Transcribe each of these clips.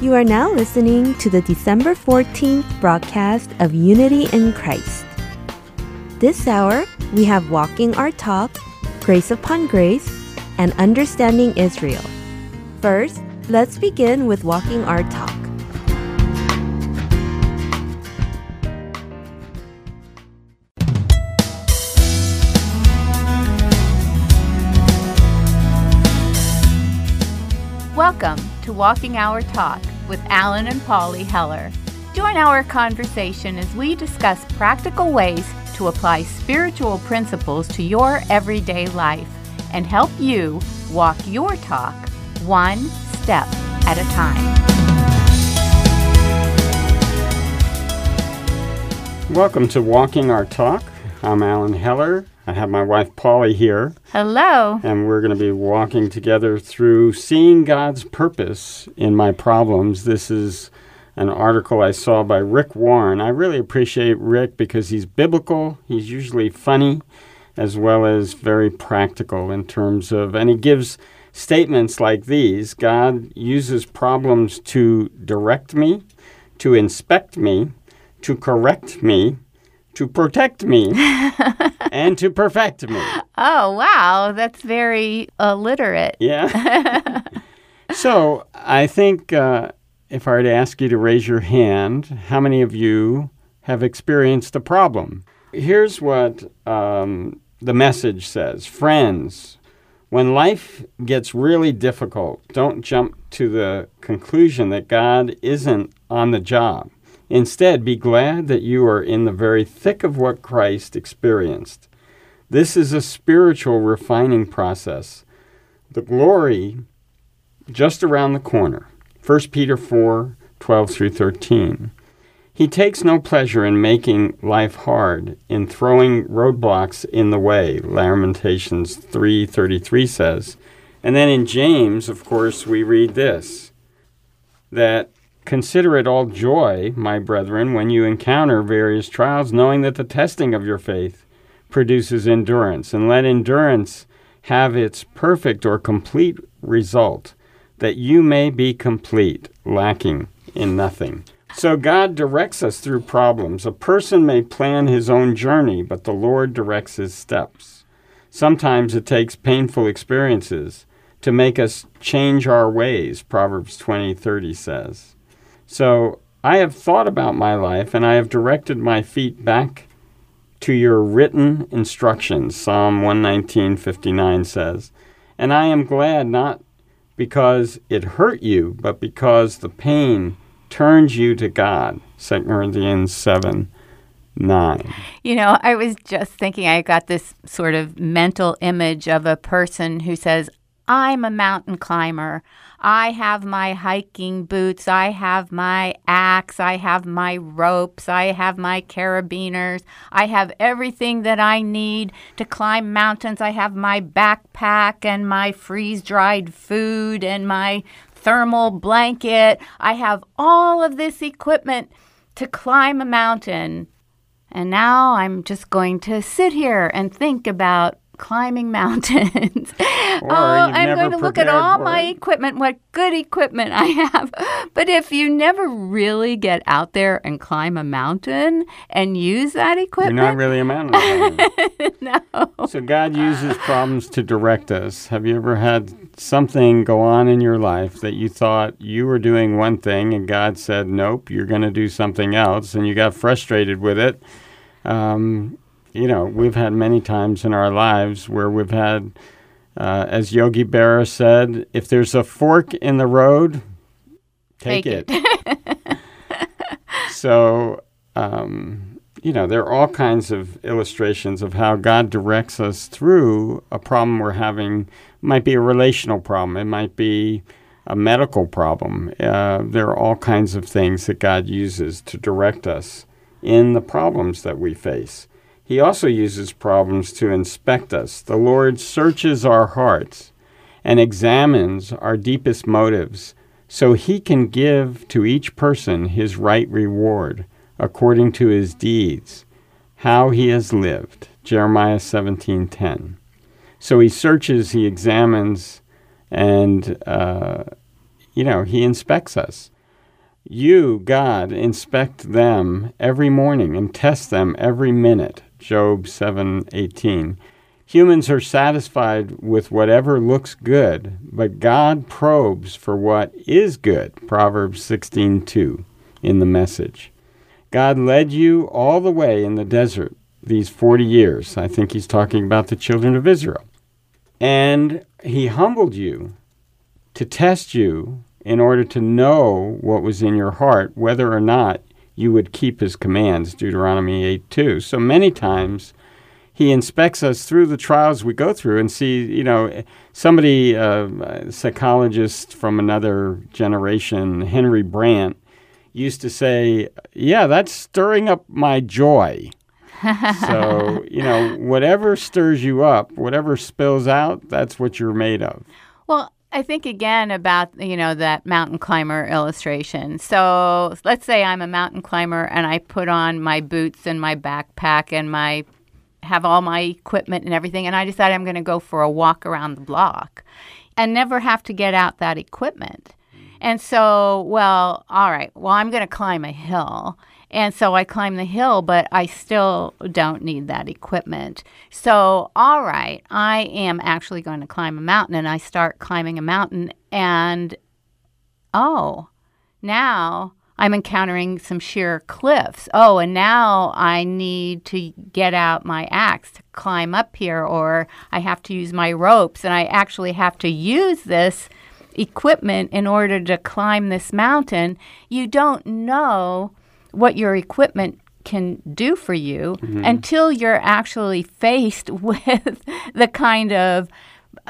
You are now listening to the December 14th broadcast of Unity in Christ. This hour, we have Walking Our Talk, Grace Upon Grace, and Understanding Israel. First, let's begin with Walking Our Talk. Welcome to Walking Our Talk with Alan and Polly Heller. Join our conversation as we discuss practical ways to apply spiritual principles to your everyday life and help you walk your talk one step at a time. Welcome to Walking Our Talk. I'm Alan Heller. I have my wife Polly here, Hello. and we're going to be walking together through seeing God's purpose in my problems. This is an article I saw by Rick Warren. I really appreciate Rick because he's biblical, he's usually funny, as well as very practical in terms of, and he gives statements like these God uses problems to direct me, to inspect me, to correct me, to protect me, and to perfect me. Oh, wow. That's very illiterate. Yeah. so I think uh, if I were to ask you to raise your hand, how many of you have experienced a problem? Here's what um, the message says Friends, when life gets really difficult, don't jump to the conclusion that God isn't on the job. Instead, be glad that you are in the very thick of what Christ experienced. This is a spiritual refining process. The glory just around the corner. 1 Peter 4 12 through 13. He takes no pleasure in making life hard, in throwing roadblocks in the way, Lamentations 3:33 says. And then in James, of course, we read this that consider it all joy, my brethren, when you encounter various trials, knowing that the testing of your faith produces endurance, and let endurance have its perfect or complete result, that you may be complete, lacking in nothing. So God directs us through problems. A person may plan his own journey, but the Lord directs his steps. Sometimes it takes painful experiences to make us change our ways, Proverbs 20:30 says. So, I have thought about my life and I have directed my feet back to your written instructions, Psalm 119:59 says. And I am glad not because it hurt you, but because the pain turns you to God. 2 Corinthians 7 9. You know, I was just thinking, I got this sort of mental image of a person who says, I'm a mountain climber. I have my hiking boots. I have my axe. I have my ropes. I have my carabiners. I have everything that I need to climb mountains. I have my backpack and my freeze dried food and my thermal blanket. I have all of this equipment to climb a mountain. And now I'm just going to sit here and think about climbing mountains. oh, I'm going to look at all my it. equipment, what good equipment I have. But if you never really get out there and climb a mountain and use that equipment, You're not really a mountain climber. no. So God uses problems to direct us. Have you ever had something go on in your life that you thought you were doing one thing and God said, nope, you're going to do something else, and you got frustrated with it? Um, you know, we've had many times in our lives where we've had, uh, as Yogi Berra said, if there's a fork in the road, take, Take it. so, um, you know, there are all kinds of illustrations of how God directs us through a problem we're having. It might be a relational problem. It might be a medical problem. Uh, there are all kinds of things that God uses to direct us in the problems that we face. He also uses problems to inspect us. The Lord searches our hearts and examines our deepest motives so he can give to each person his right reward according to his deeds, how he has lived. Jeremiah 17:10. So he searches, he examines, and uh, you know he inspects us. You, God, inspect them every morning and test them every minute. Job 7:18. Humans are satisfied with whatever looks good, but God probes for what is good. Proverbs 16:2 in the message. God led you all the way in the desert these 40 years. I think he's talking about the children of Israel. And he humbled you to test you in order to know what was in your heart, whether or not you would keep his commands, Deuteronomy 8 2. So many times he inspects us through the trials we go through and see, you know, somebody, uh, a psychologist from another generation, Henry Brandt, used to say, Yeah, that's stirring up my joy. so, you know, whatever stirs you up, whatever spills out, that's what you're made of. Well, I think again about you know that mountain climber illustration. So let's say I'm a mountain climber and I put on my boots and my backpack and my have all my equipment and everything and I decide I'm going to go for a walk around the block and never have to get out that equipment. And so, well, all right, well, I'm going to climb a hill. And so I climb the hill, but I still don't need that equipment. So, all right, I am actually going to climb a mountain and I start climbing a mountain and oh, now I'm encountering some sheer cliffs. Oh, and now I need to get out my axe to climb up here, or I have to use my ropes, and I actually have to use this equipment in order to climb this mountain. You don't know what your equipment can do for you mm-hmm. until you're actually faced with the kind of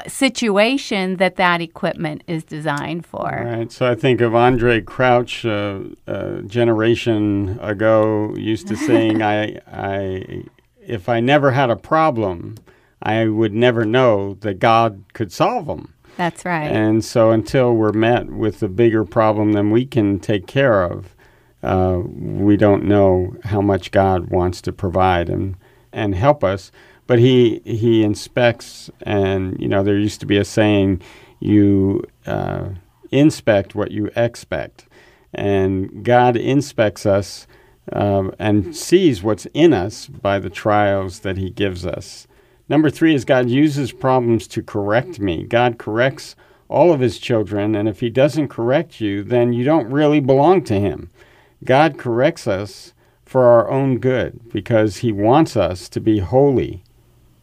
situation that that equipment is designed for. Right. So I think of Andraé Crouch, uh, a generation ago, used to saying, "I, I, if I never had a problem, I would never know that God could solve them." That's right. And so until we're met with a bigger problem than we can take care of, uh, we don't know how much God wants to provide and and help us. But he he inspects, and you know there used to be a saying, you uh, inspect what you expect, and God inspects us uh, and sees what's in us by the trials that He gives us. Number three is God uses problems to correct me. God corrects all of His children, and if He doesn't correct you, then you don't really belong to Him. God corrects us for our own good because he wants us to be holy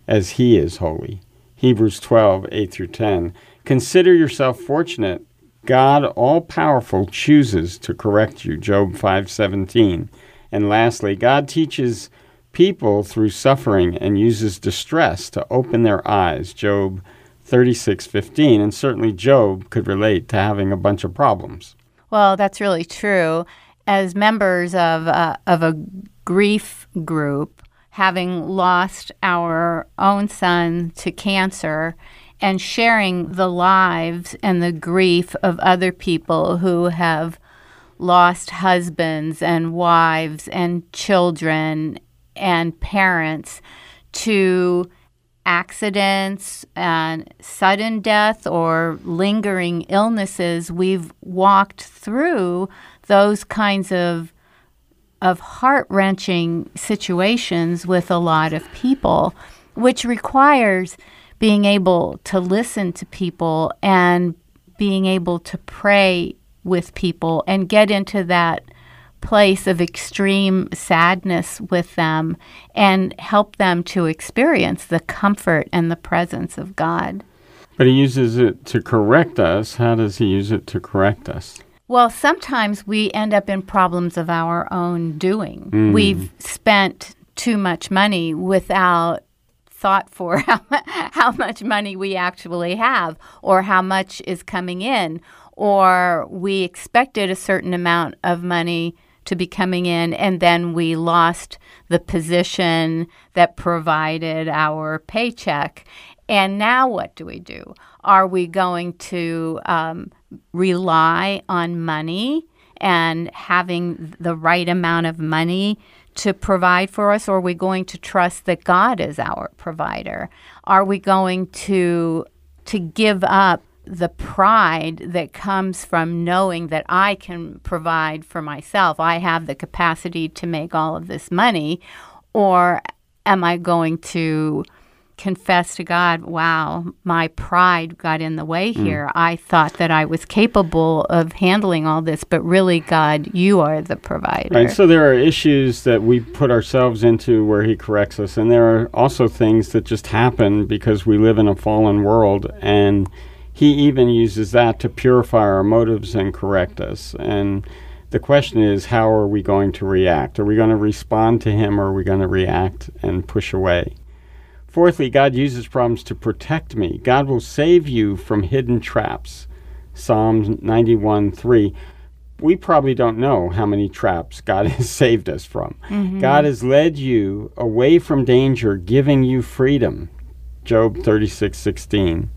as he is holy. Hebrews 12, 8 through 10. Consider yourself fortunate. God all powerful chooses to correct you. Job 5:17. And lastly, God teaches people through suffering and uses distress to open their eyes. Job 36:15. And certainly Job could relate to having a bunch of problems. Well, that's really true as members of a, of a grief group, having lost our own son to cancer, and sharing the lives and the grief of other people who have lost husbands and wives and children and parents to accidents and sudden death or lingering illnesses, we've walked through those kinds of of heart-wrenching situations with a lot of people, which requires being able to listen to people and being able to pray with people and get into that place of extreme sadness with them and help them to experience the comfort and the presence of God. But he uses it to correct us. How does he use it to correct us? Well, sometimes we end up in problems of our own doing. Mm. We've spent too much money without thought for how, how much money we actually have or how much is coming in, or we expected a certain amount of money to be coming in, and then we lost the position that provided our paycheck. And now what do we do? Are we going to um, rely on money and having the right amount of money to provide for us, or are we going to trust that God is our provider? Are we going to to give up the pride that comes from knowing that I can provide for myself. I have the capacity to make all of this money. Or am I going to confess to God, wow, my pride got in the way Hmm. here. I thought that I was capable of handling all this, but really, God, you are the provider. Right. So there are issues that we put ourselves into where he corrects us, and there are also things that just happen because we live in a fallen world, and he even uses that to purify our motives and correct us. And the question is, how are we going to react? Are we going to respond to him, or are we going to react and push away? Fourthly, God uses problems to protect me. God will save you from hidden traps. Psalms 91 3 we probably don't know how many traps God has saved us from. Mm-hmm. God has led you away from danger, giving you freedom. Job 36:16.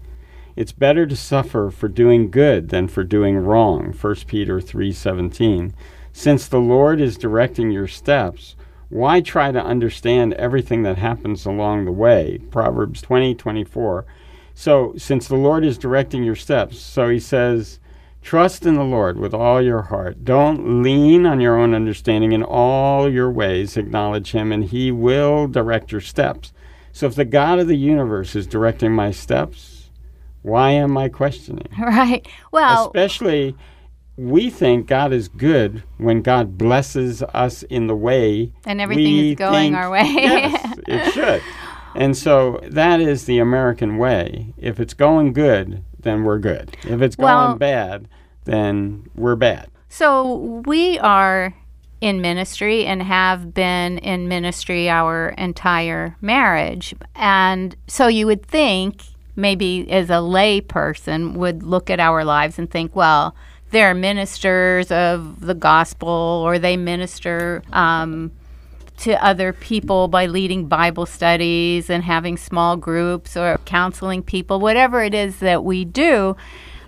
It's better to suffer for doing good than for doing wrong. 1 Peter 3:17. Since the Lord is directing your steps, why try to understand everything that happens along the way? Proverbs 20:24. So, since the Lord is directing your steps, so he says, Trust in the Lord with all your heart. Don't lean on your own understanding. In all your ways, acknowledge Him, and He will direct your steps. So, if the God of the universe is directing my steps, why am I questioning? Right. Well, Especially, we think God is good when God blesses us in the way And everything is going think- our way. yes, it should. And so that is the American way. If it's going good, then we're good. If it's going Well- bad, then we're bad. So we are in ministry and have been in ministry our entire marriage. And so you would think, maybe as a lay person, would look at our lives and think, well, they're ministers of the gospel or they minister um, to other people by leading Bible studies and having small groups or counseling people, whatever it is that we do.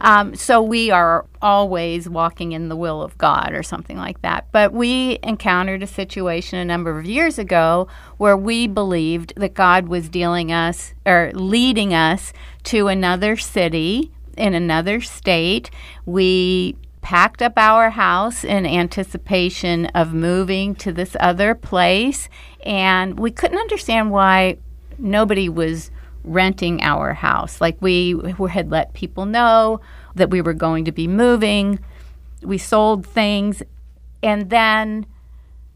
Um, so we are always walking in the will of God or something like that. But we encountered a situation a number of years ago where we believed that God was dealing us or leading us to another city in another state. We packed up our house in anticipation of moving to this other place, and we couldn't understand why nobody was renting our house. Like we had let people know that we were going to be moving. We sold things, and then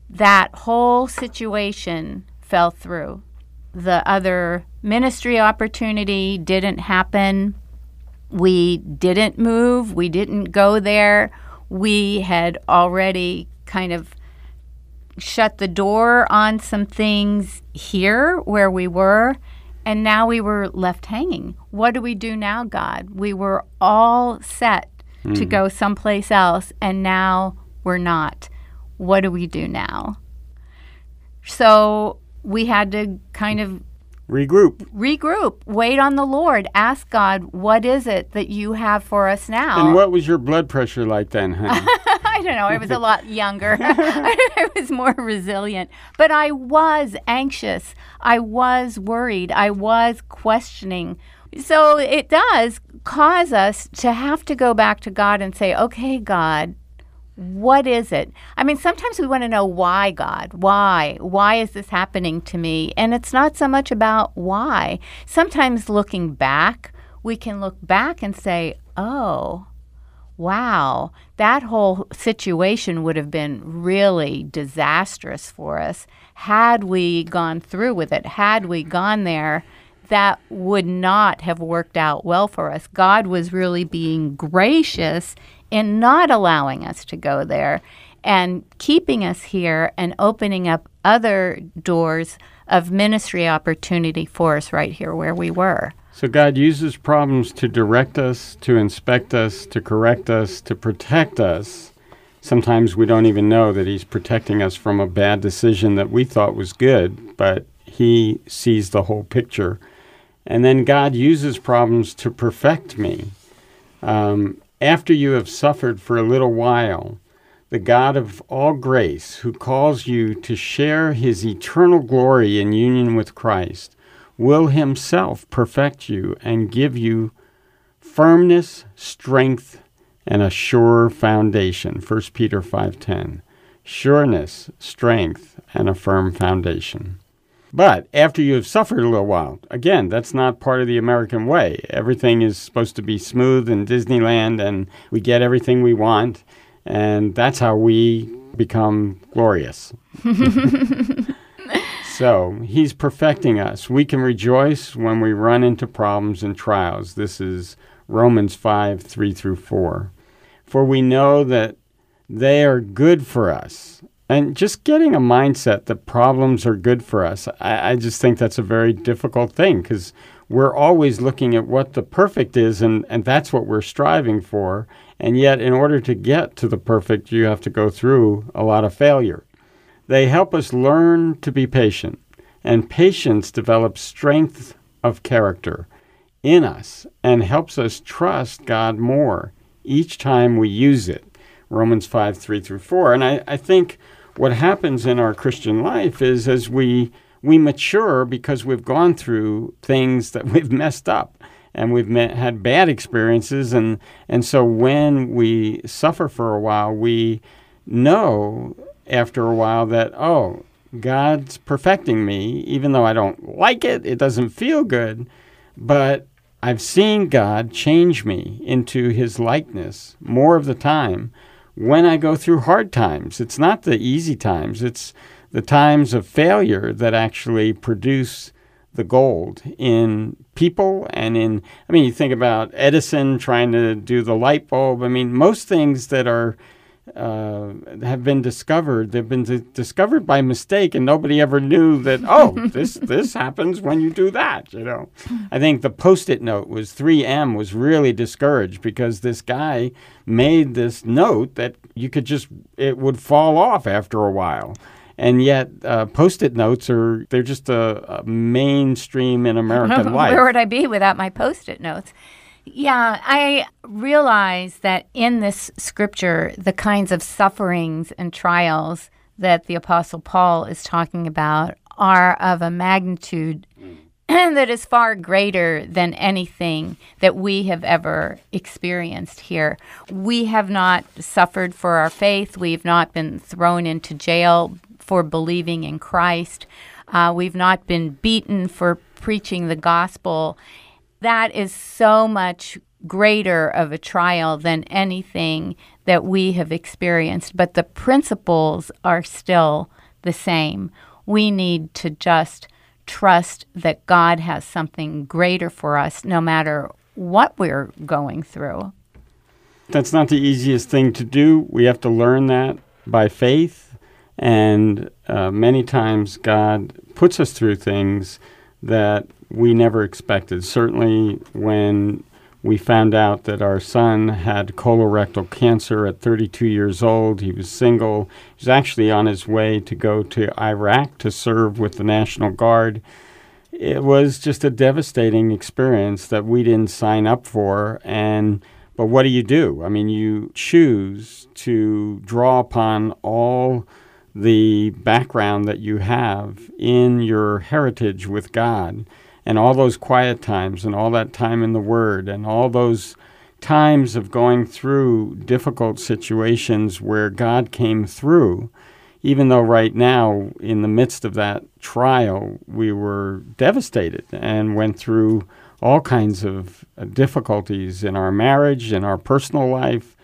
that whole situation fell through. The other ministry opportunity didn't happen. We didn't move. We didn't go there. We had already kind of shut the door on some things here where we were, and now we were left hanging. What do we do now, God? We were all set to hmm. go someplace else, and now we're not. What do we do now? So we had to kind of Regroup. regroup, wait on the Lord, ask God, what is it that you have for us now? And what was your blood pressure like then, honey? I don't know. I was a lot younger. I was more resilient. But I was anxious. I was worried. I was questioning. So it does cause us to have to go back to God and say, okay, God, what is it? I mean, sometimes we want to know why, God. Why? Why is this happening to me? And it's not so much about why. Sometimes looking back, we can look back and say, oh, wow, that whole situation would have been really disastrous for us had we gone through with it, had we gone there. That would not have worked out well for us. God was really being gracious in not allowing us to go there and keeping us here and opening up other doors of ministry opportunity for us right here where we were. So God uses problems to direct us, to inspect us, to correct us, to protect us. Sometimes we don't even know that He's protecting us from a bad decision that we thought was good, but He sees the whole picture. And then God uses problems to perfect me. Um, after you have suffered for a little while, the God of all grace, who calls you to share his eternal glory in union with Christ, will himself perfect you and give you firmness, strength, and a sure foundation. 1 Peter 5:10. Sureness, strength, and a firm foundation. But after you have suffered a little while, again, that's not part of the American way. Everything is supposed to be smooth in Disneyland and we get everything we want, and that's how we become glorious. so, he's perfecting us. We can rejoice when we run into problems and trials. This is Romans 5 3 through 4. For we know that they are good for us. And just getting a mindset that problems are good for us, I, I just think that's a very difficult thing because we're always looking at what the perfect is, and, and that's what we're striving for. And yet, in order to get to the perfect, you have to go through a lot of failure. They help us learn to be patient, and patience develops strength of character in us and helps us trust God more each time we use it. Romans 5 3 through 4. And I, I think what happens in our Christian life is as we we mature because we've gone through things that we've messed up and we've met, had bad experiences. And and so when we suffer for a while we know after a while that oh God's perfecting me even though I don't like it it doesn't feel good. But I've seen God change me into his likeness more of the time when I go through hard times. It's not the easy times, it's the times of failure that actually produce the gold in people and in I mean you think about Edison trying to do the light bulb. I mean most things that are uh, have been discovered. They've been d- discovered by mistake, and nobody ever knew that. Oh, this this happens when you do that. You know, I think the post-it note was 3M was really discouraged because this guy made this note that you could just it would fall off after a while. And yet, uh, post-it notes are they're just a, a mainstream in American life. Where would I be without my post-it notes? Yeah, I realize that in this scripture, the kinds of sufferings and trials that the Apostle Paul is talking about are of a magnitude that is far greater than anything that we have ever experienced here. We have not suffered for our faith, we've not been thrown into jail for believing in Christ, uh, we've not been beaten for preaching the gospel that is so much greater of a trial than anything that we have experienced. But the principles are still the same. We need to just trust that God has something greater for us no matter what we're going through. That's not the easiest thing to do. We have to learn that by faith. And uh, many times God puts us through things that we never expected. Certainly, when we found out that our son had colorectal cancer at 32 years old, he was single. He was actually on his way to go to Iraq to serve with the National Guard. It was just a devastating experience that we didn't sign up for. And but what do you do? I mean, you choose to draw upon all the background that you have in your heritage with God and all those quiet times and all that time in the Word and all those times of going through difficult situations where God came through, even though right now, in the midst of that trial, we were devastated and went through all kinds of difficulties in our marriage, in our personal life,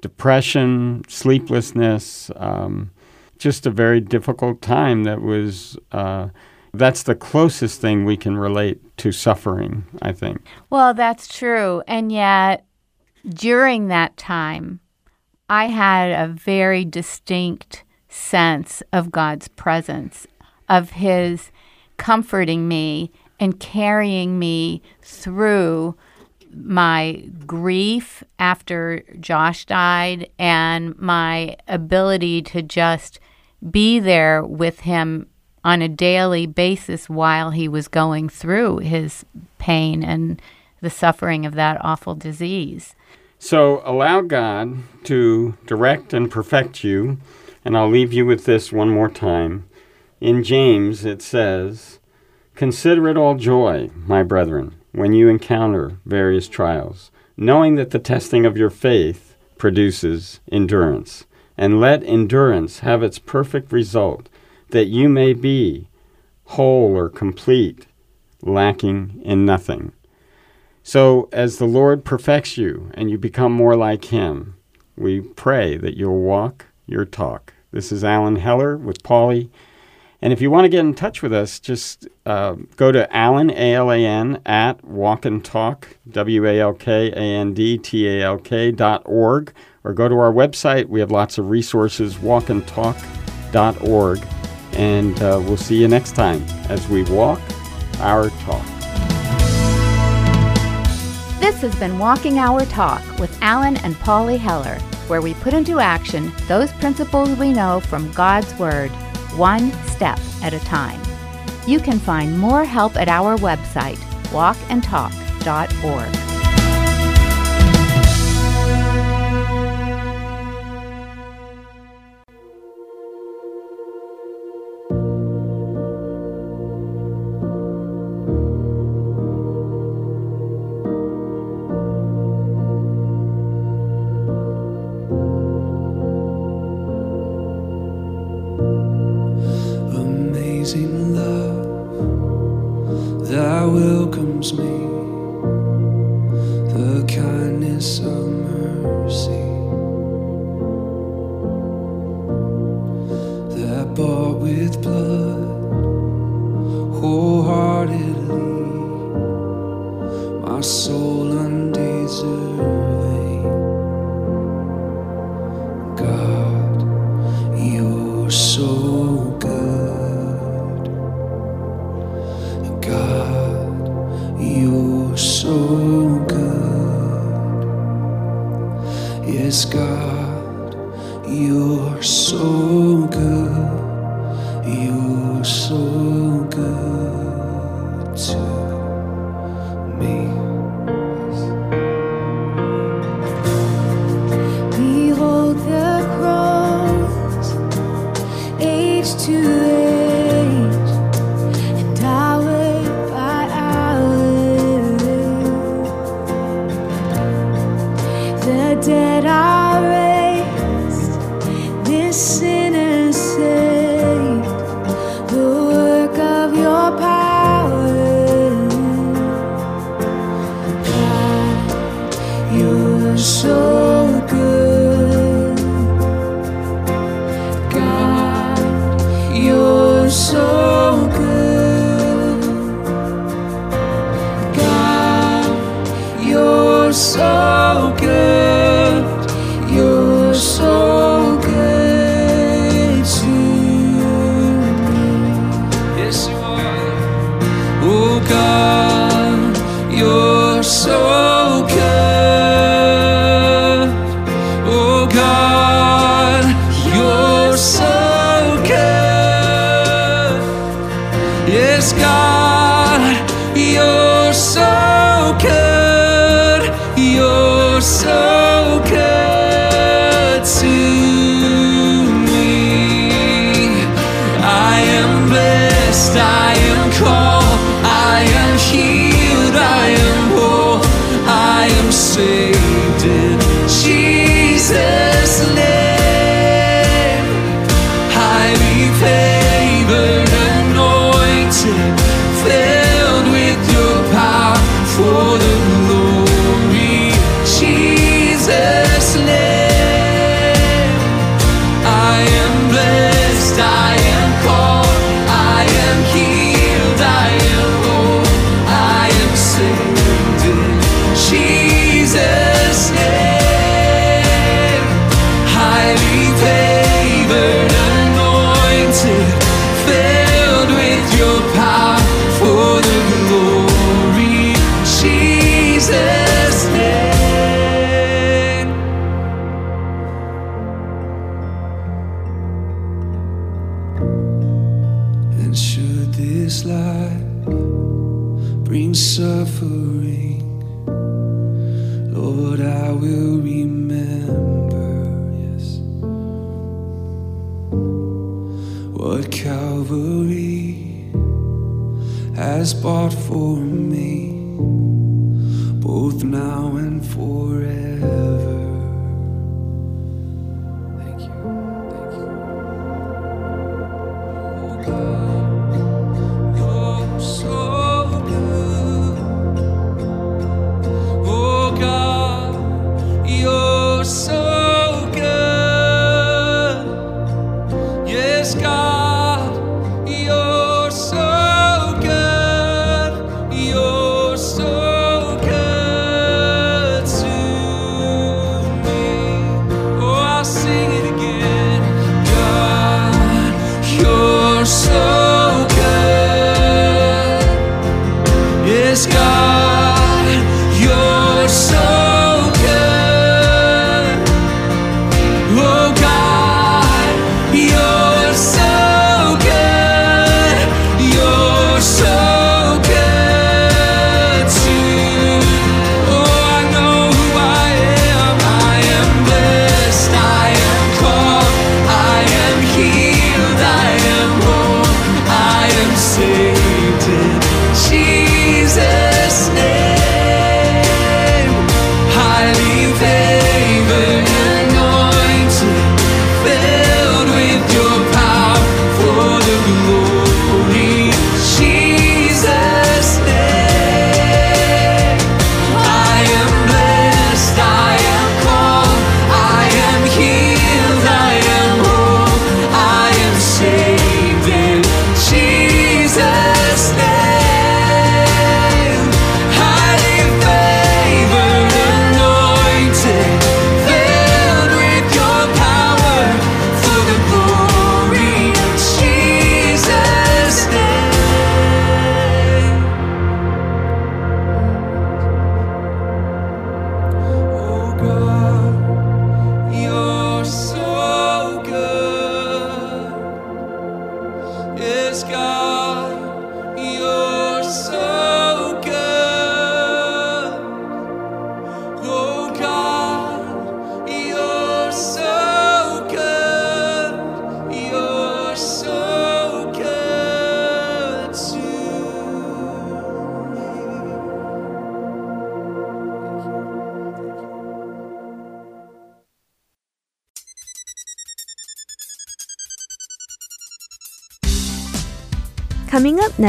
depression, sleeplessness, um, just a very difficult time that was. Uh, that's the closest thing we can relate to suffering, I think. Well, that's true. And yet, during that time, I had a very distinct sense of God's presence, of His comforting me and carrying me through my grief after Josh died and my ability to just be there with him on a daily basis while he was going through his pain and the suffering of that awful disease. So allow God to direct and perfect you. And I'll leave you with this one more time. In James, it says, Consider it all joy, my brethren, when you encounter various trials, knowing that the testing of your faith produces endurance. And let endurance have its perfect result, that you may be whole or complete, lacking in nothing. So, as the Lord perfects you and you become more like Him, we pray that you'll walk your talk. This is Alan Heller with Polly. And if you want to get in touch with us, just uh, go to Alan, A L A N, at walkandtalk, W A L K A N D T A L K dot org, or go to our website. We have lots of resources, walkandtalk.org. And uh, we'll see you next time as we walk our talk. This has been Walking Our Talk with Alan and Polly Heller, where we put into action those principles we know from God's Word, one step at a time. You can find more help at our website, walkandtalk.org. kindness of mercy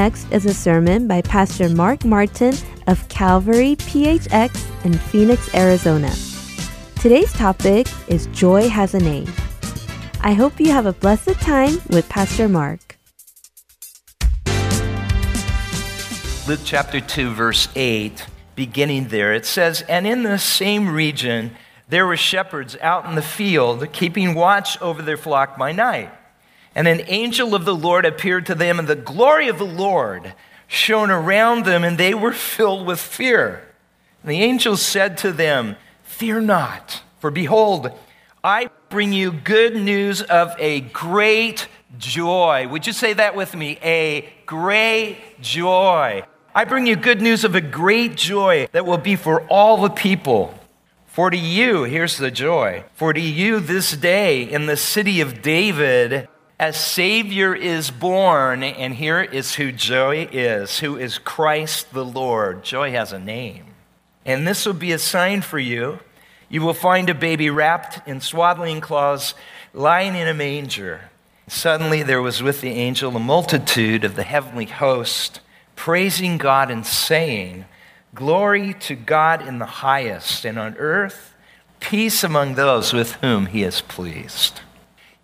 next is a sermon by Pastor Mark Martin of Calvary PHX in Phoenix, Arizona. Today's topic is Joy Has a Name. I hope you have a blessed time with Pastor Mark. Luke chapter 2, verse 8, beginning there, it says, And in the same region there were shepherds out in the field, keeping watch over their flock by night. And an angel of the Lord appeared to them, and the glory of the Lord shone around them, and they were filled with fear. And the angel said to them, Fear not, for behold, I bring you good news of a great joy. Would you say that with me? A great joy. I bring you good news of a great joy that will be for all the people. For to you, here's the joy, for to you this day in the city of David, a Savior is born, and here is who joy is, who is Christ the Lord. Joy has a name. And this will be a sign for you. You will find a baby wrapped in swaddling cloths, lying in a manger. Suddenly there was with the angel a multitude of the heavenly host, praising God and saying, Glory to God in the highest, and on earth, peace among those with whom he is pleased.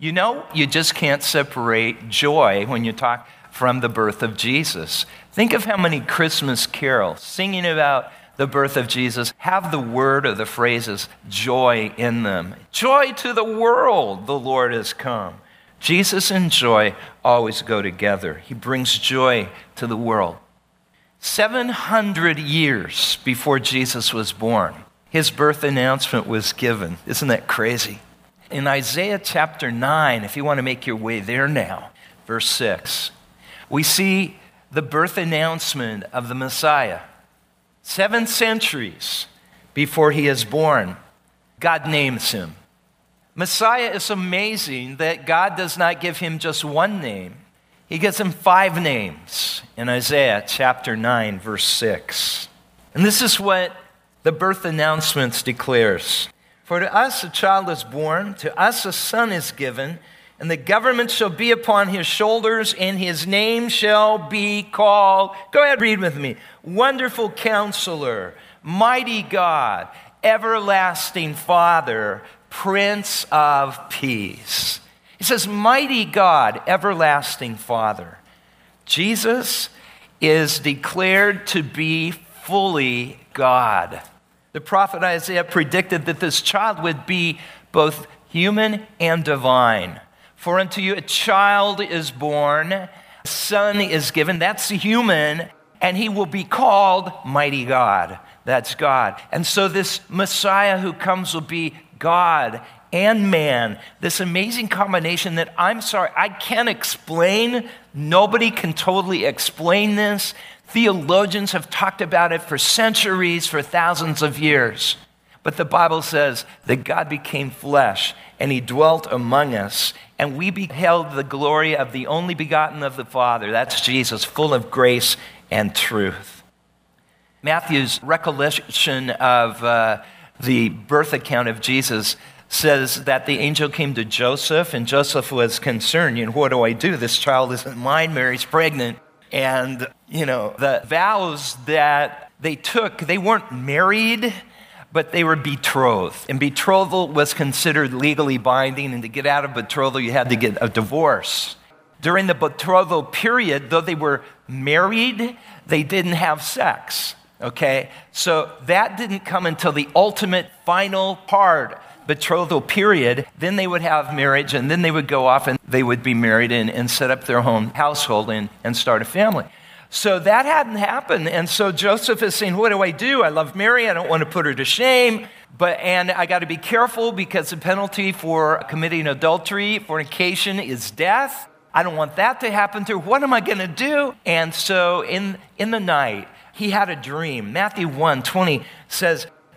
You know, you just can't separate joy when you talk from the birth of Jesus. Think of how many Christmas carols singing about the birth of Jesus have the word or the phrases joy in them. Joy to the world, the Lord has come. Jesus and joy always go together. He brings joy to the world. 700 years before Jesus was born, his birth announcement was given. Isn't that crazy? In Isaiah chapter 9, if you want to make your way there now, verse 6, we see the birth announcement of the Messiah. Seven centuries before he is born, God names him. Messiah is amazing that God does not give him just one name, he gives him five names in Isaiah chapter 9, verse 6. And this is what The birth announcements declares, For to us a child is born, to us a son is given, and the government shall be upon his shoulders, and his name shall be called. Go ahead, read with me. Wonderful counselor, mighty God, everlasting Father, Prince of Peace. He says, Mighty God, everlasting Father. Jesus is declared to be fully God. The prophet Isaiah predicted that this child would be both human and divine. For unto you a child is born, a son is given, that's human, and he will be called Mighty God. That's God. And so this Messiah who comes will be God and man. This amazing combination that I'm sorry, I can't explain. Nobody can totally explain this. Theologians have talked about it for centuries, for thousands of years. But the Bible says that God became flesh and he dwelt among us, and we beheld the glory of the only begotten of the Father. That's Jesus, full of grace and truth. Matthew's recollection of uh, the birth account of Jesus says that the angel came to Joseph, and Joseph was concerned. You know, what do I do? This child isn't mine. Mary's pregnant. And, you know, the vows that they took, they weren't married, but they were betrothed. And betrothal was considered legally binding, and to get out of betrothal, you had to get a divorce. During the betrothal period, though they were married, they didn't have sex. Okay? So that didn't come until the ultimate final part betrothal period, then they would have marriage, and then they would go off and they would be married and, and set up their own household and, and start a family. So that hadn't happened. And so Joseph is saying, What do I do? I love Mary. I don't want to put her to shame. But, and I got to be careful because the penalty for committing adultery, fornication, is death. I don't want that to happen to her. What am I going to do? And so in, in the night, he had a dream. Matthew 1 20 says,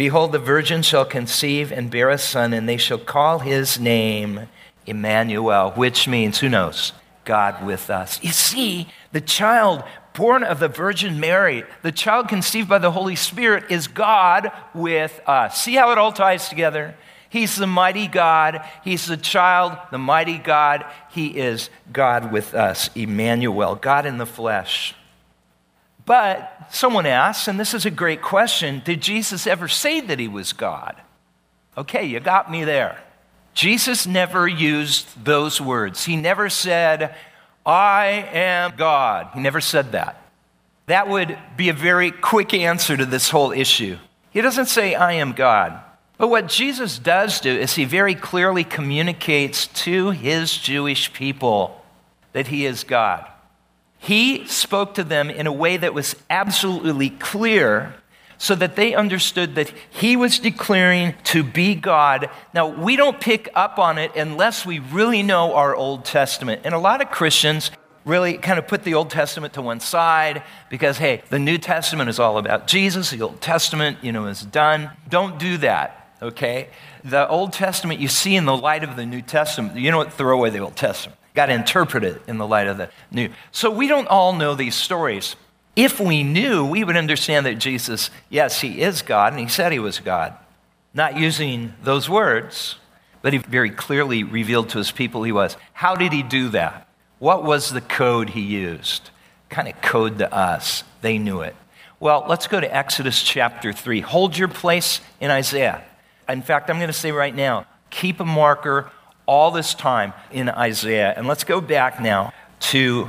Behold, the virgin shall conceive and bear a son, and they shall call his name Emmanuel, which means, who knows? God with us. You see, the child born of the Virgin Mary, the child conceived by the Holy Spirit, is God with us. See how it all ties together? He's the mighty God. He's the child, the mighty God. He is God with us, Emmanuel, God in the flesh. But someone asks, and this is a great question did Jesus ever say that he was God? Okay, you got me there. Jesus never used those words. He never said, I am God. He never said that. That would be a very quick answer to this whole issue. He doesn't say, I am God. But what Jesus does do is he very clearly communicates to his Jewish people that he is God. He spoke to them in a way that was absolutely clear so that they understood that he was declaring to be God. Now, we don't pick up on it unless we really know our Old Testament. And a lot of Christians really kind of put the Old Testament to one side because, hey, the New Testament is all about Jesus. The Old Testament, you know, is done. Don't do that, okay? The Old Testament you see in the light of the New Testament. You know what? Throw away the Old Testament got to interpret it in the light of the new. So we don't all know these stories. If we knew, we would understand that Jesus, yes, he is God, and he said he was God. Not using those words, but he very clearly revealed to his people he was. How did he do that? What was the code he used? Kind of code to us. They knew it. Well, let's go to Exodus chapter 3. Hold your place in Isaiah. In fact, I'm going to say right now keep a marker all this time in Isaiah. And let's go back now to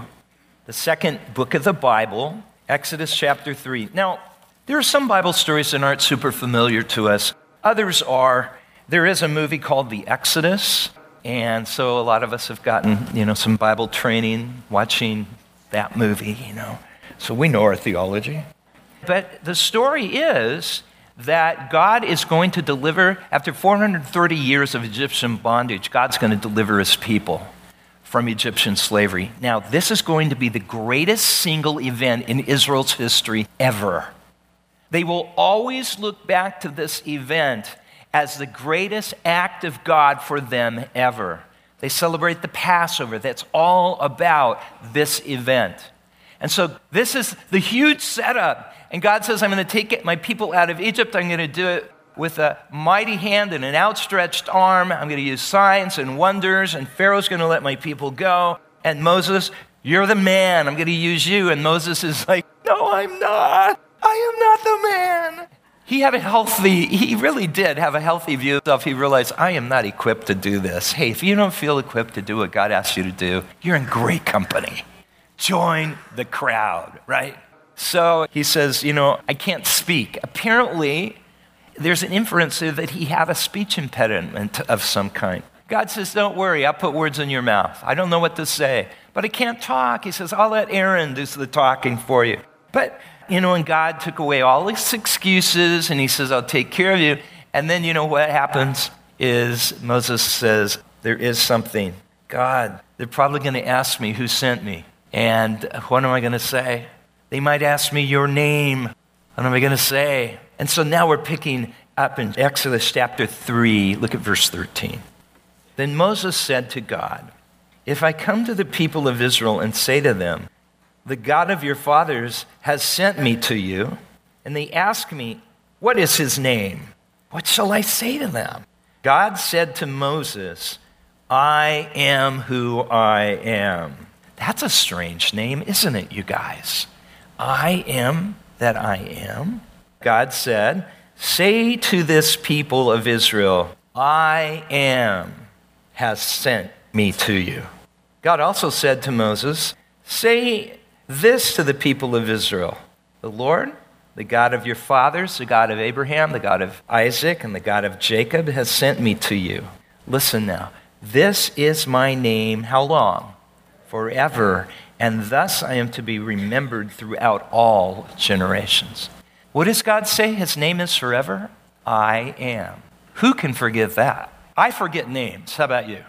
the second book of the Bible, Exodus chapter 3. Now, there are some Bible stories that aren't super familiar to us, others are. There is a movie called The Exodus, and so a lot of us have gotten, you know, some Bible training watching that movie, you know. So we know our theology. But the story is that God is going to deliver, after 430 years of Egyptian bondage, God's going to deliver his people from Egyptian slavery. Now, this is going to be the greatest single event in Israel's history ever. They will always look back to this event as the greatest act of God for them ever. They celebrate the Passover. That's all about this event. And so, this is the huge setup. And God says, I'm going to take my people out of Egypt. I'm going to do it with a mighty hand and an outstretched arm. I'm going to use signs and wonders, and Pharaoh's going to let my people go. And Moses, you're the man. I'm going to use you. And Moses is like, No, I'm not. I am not the man. He had a healthy, he really did have a healthy view of himself. He realized, I am not equipped to do this. Hey, if you don't feel equipped to do what God asks you to do, you're in great company. Join the crowd, right? So he says, You know, I can't speak. Apparently, there's an inference that he had a speech impediment of some kind. God says, Don't worry, I'll put words in your mouth. I don't know what to say, but I can't talk. He says, I'll let Aaron do the talking for you. But, you know, and God took away all his excuses and he says, I'll take care of you. And then, you know, what happens is Moses says, There is something. God, they're probably going to ask me who sent me. And what am I going to say? They might ask me your name. What am I going to say? And so now we're picking up in Exodus chapter 3. Look at verse 13. Then Moses said to God, If I come to the people of Israel and say to them, The God of your fathers has sent me to you, and they ask me, What is his name? What shall I say to them? God said to Moses, I am who I am. That's a strange name, isn't it, you guys? I am that I am. God said, Say to this people of Israel, I am has sent me to you. God also said to Moses, Say this to the people of Israel The Lord, the God of your fathers, the God of Abraham, the God of Isaac, and the God of Jacob, has sent me to you. Listen now. This is my name. How long? Forever. And thus I am to be remembered throughout all generations. What does God say? His name is forever? I am. Who can forget that? I forget names. How about you?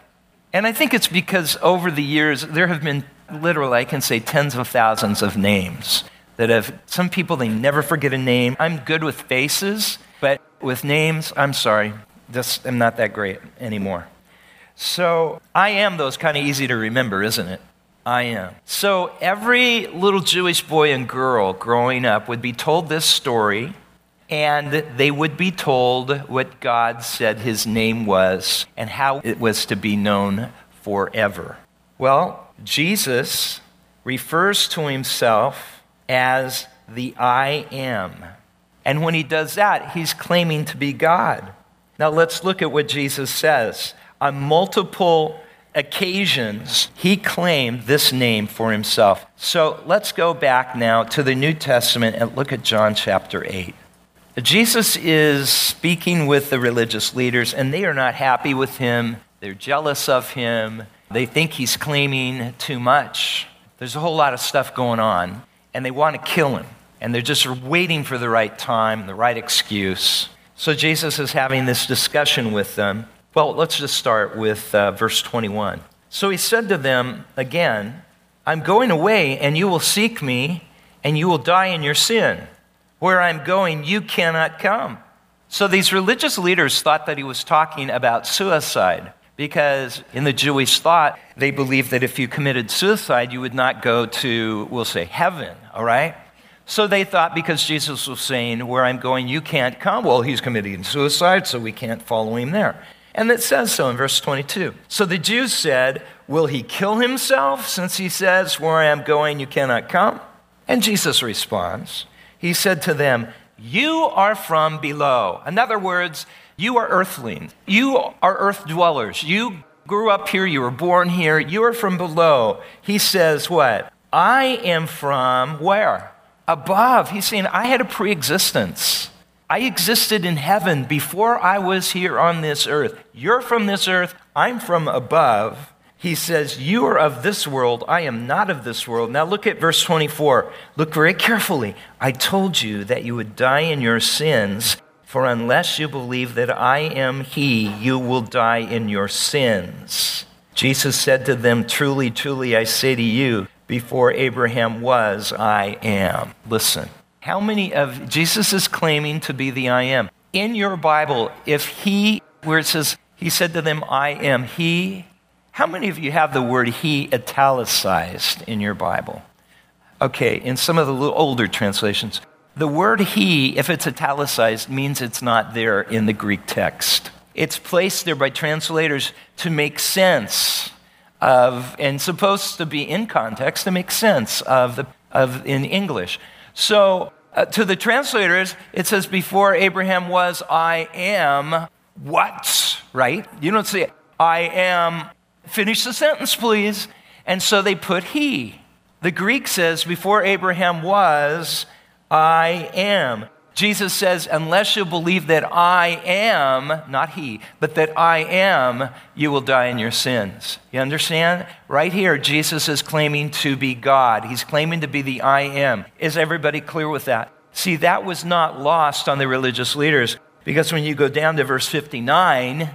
And I think it's because over the years, there have been literally, I can say, tens of thousands of names that have, some people, they never forget a name. I'm good with faces, but with names, I'm sorry, just I'm not that great anymore. So I am those kind of easy to remember, isn't it? I am. So every little Jewish boy and girl growing up would be told this story, and they would be told what God said his name was and how it was to be known forever. Well, Jesus refers to himself as the I am. And when he does that, he's claiming to be God. Now let's look at what Jesus says. On multiple occasions, he claimed this name for himself. So let's go back now to the New Testament and look at John chapter 8. Jesus is speaking with the religious leaders, and they are not happy with him. They're jealous of him. They think he's claiming too much. There's a whole lot of stuff going on, and they want to kill him. And they're just waiting for the right time, the right excuse. So Jesus is having this discussion with them. Well, let's just start with uh, verse 21. So he said to them again, I'm going away, and you will seek me, and you will die in your sin. Where I'm going, you cannot come. So these religious leaders thought that he was talking about suicide because in the Jewish thought, they believed that if you committed suicide, you would not go to, we'll say, heaven, all right? So they thought because Jesus was saying, Where I'm going, you can't come. Well, he's committing suicide, so we can't follow him there. And it says so in verse 22. So the Jews said, Will he kill himself since he says, Where I am going, you cannot come? And Jesus responds, He said to them, You are from below. In other words, you are earthlings. You are earth dwellers. You grew up here, you were born here, you are from below. He says, What? I am from where? Above. He's saying, I had a pre existence. I existed in heaven before I was here on this earth. You're from this earth, I'm from above. He says, You are of this world, I am not of this world. Now look at verse 24. Look very carefully. I told you that you would die in your sins. For unless you believe that I am He, you will die in your sins. Jesus said to them, Truly, truly, I say to you, before Abraham was, I am. Listen, how many of Jesus is claiming to be the I am? In your Bible, if He, where it says, He said to them, I am He, how many of you have the word He italicized in your Bible? Okay, in some of the older translations, the word he, if it's italicized, means it's not there in the Greek text. It's placed there by translators to make sense of, and supposed to be in context to make sense of, the, of in English. So uh, to the translators, it says, Before Abraham was, I am what? Right? You don't say, I am. Finish the sentence, please. And so they put he. The Greek says, Before Abraham was, I am. Jesus says, unless you believe that I am, not he, but that I am, you will die in your sins. You understand? Right here, Jesus is claiming to be God. He's claiming to be the I am. Is everybody clear with that? See, that was not lost on the religious leaders because when you go down to verse 59,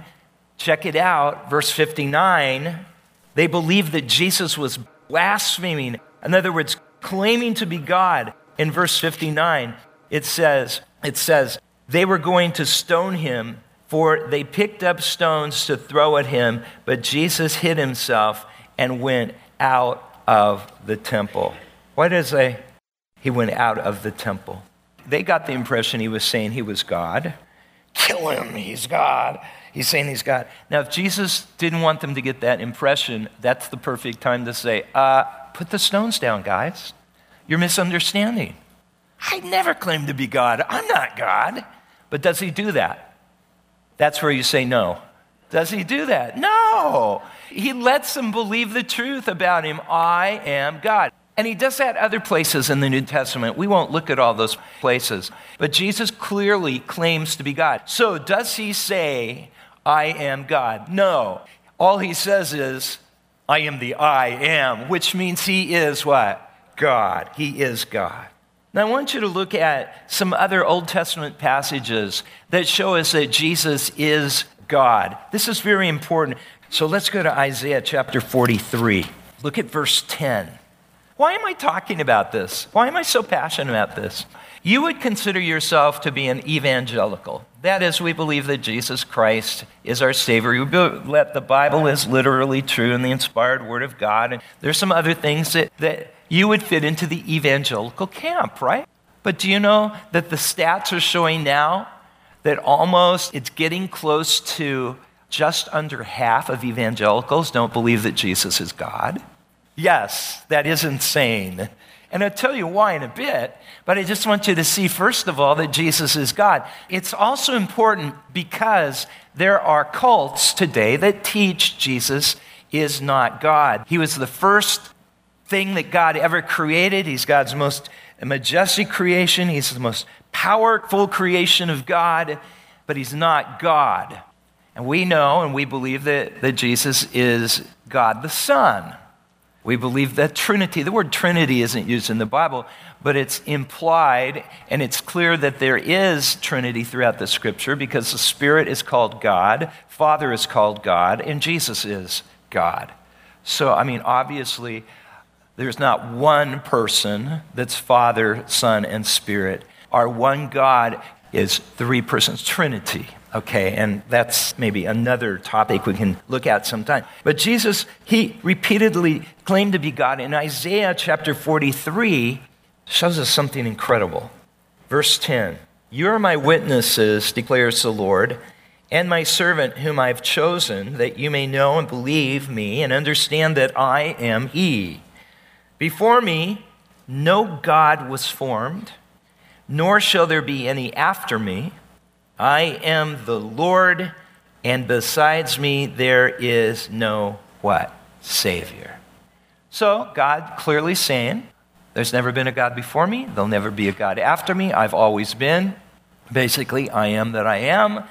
check it out, verse 59, they believed that Jesus was blaspheming. In other words, claiming to be God in verse 59, it says, it says, they were going to stone him, for they picked up stones to throw at him, but Jesus hid himself and went out of the temple. What is a he went out of the temple? They got the impression he was saying he was God. Kill him, he's God. He's saying he's God. Now, if Jesus didn't want them to get that impression, that's the perfect time to say, uh, put the stones down, guys. You're misunderstanding. I never claim to be God. I'm not God. But does he do that? That's where you say no. Does he do that? No. He lets them believe the truth about him. I am God. And he does that other places in the New Testament. We won't look at all those places. But Jesus clearly claims to be God. So does he say, I am God? No. All he says is, I am the I am, which means he is what? God. He is God. Now, I want you to look at some other Old Testament passages that show us that Jesus is God. This is very important. So let's go to Isaiah chapter 43. Look at verse 10. Why am I talking about this? Why am I so passionate about this? You would consider yourself to be an evangelical. That is, we believe that Jesus Christ is our Savior. We believe that the Bible is literally true and the inspired Word of God. And there's some other things that, that you would fit into the evangelical camp, right? But do you know that the stats are showing now that almost it's getting close to just under half of evangelicals don't believe that Jesus is God? Yes, that is insane. And I'll tell you why in a bit, but I just want you to see, first of all, that Jesus is God. It's also important because there are cults today that teach Jesus is not God. He was the first thing that God ever created. He's God's most majestic creation, He's the most powerful creation of God, but He's not God. And we know and we believe that, that Jesus is God the Son. We believe that Trinity, the word Trinity isn't used in the Bible, but it's implied, and it's clear that there is Trinity throughout the scripture because the Spirit is called God, Father is called God, and Jesus is God. So, I mean, obviously, there's not one person that's Father, Son, and Spirit. Our one God is three persons, Trinity. Okay, and that's maybe another topic we can look at sometime. But Jesus, he repeatedly claimed to be God. In Isaiah chapter 43, shows us something incredible. Verse 10 You are my witnesses, declares the Lord, and my servant whom I've chosen, that you may know and believe me and understand that I am He. Before me, no God was formed, nor shall there be any after me. I am the Lord, and besides me there is no what? Savior. So, God clearly saying, There's never been a God before me, there'll never be a God after me. I've always been. Basically, I am that I am,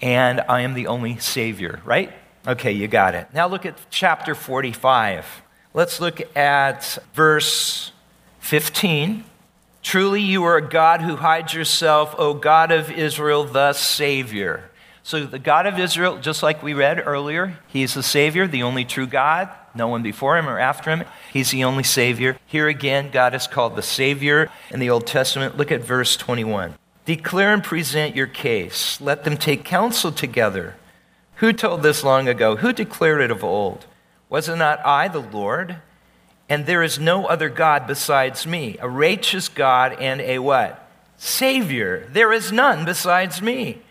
and I am the only Savior, right? Okay, you got it. Now look at chapter 45. Let's look at verse 15. Truly, you are a God who hides yourself, O God of Israel, the Savior. So, the God of Israel, just like we read earlier, He's the Savior, the only true God. No one before Him or after Him. He's the only Savior. Here again, God is called the Savior in the Old Testament. Look at verse 21. Declare and present your case. Let them take counsel together. Who told this long ago? Who declared it of old? Was it not I, the Lord? And there is no other God besides me, a righteous God and a what? Savior. There is none besides me.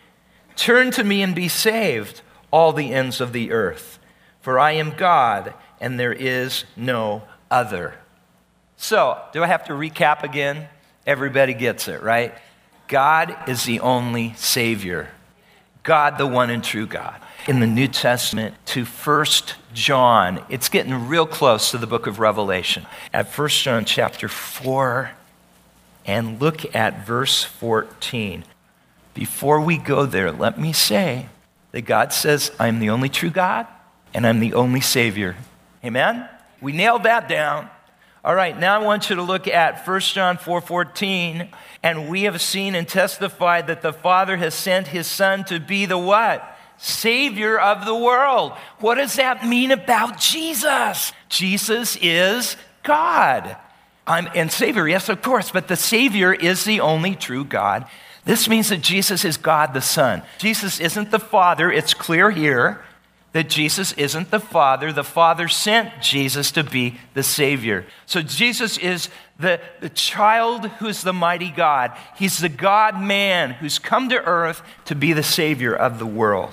Turn to me and be saved, all the ends of the earth. For I am God, and there is no other. So, do I have to recap again? Everybody gets it, right? God is the only Savior. God, the one and true God. In the New Testament to 1 John, it's getting real close to the book of Revelation. At 1 John chapter 4, and look at verse 14. Before we go there, let me say that God says, I'm the only true God and I'm the only Savior. Amen? We nailed that down. All right, now I want you to look at 1 John 4:14, and we have seen and testified that the Father has sent his son to be the what? Savior of the world. What does that mean about Jesus? Jesus is God. I'm, and Savior, yes, of course, but the Savior is the only true God. This means that Jesus is God the Son. Jesus isn't the Father, it's clear here that Jesus isn't the Father. The Father sent Jesus to be the Savior. So Jesus is the, the child who's the mighty God. He's the God man who's come to earth to be the Savior of the world.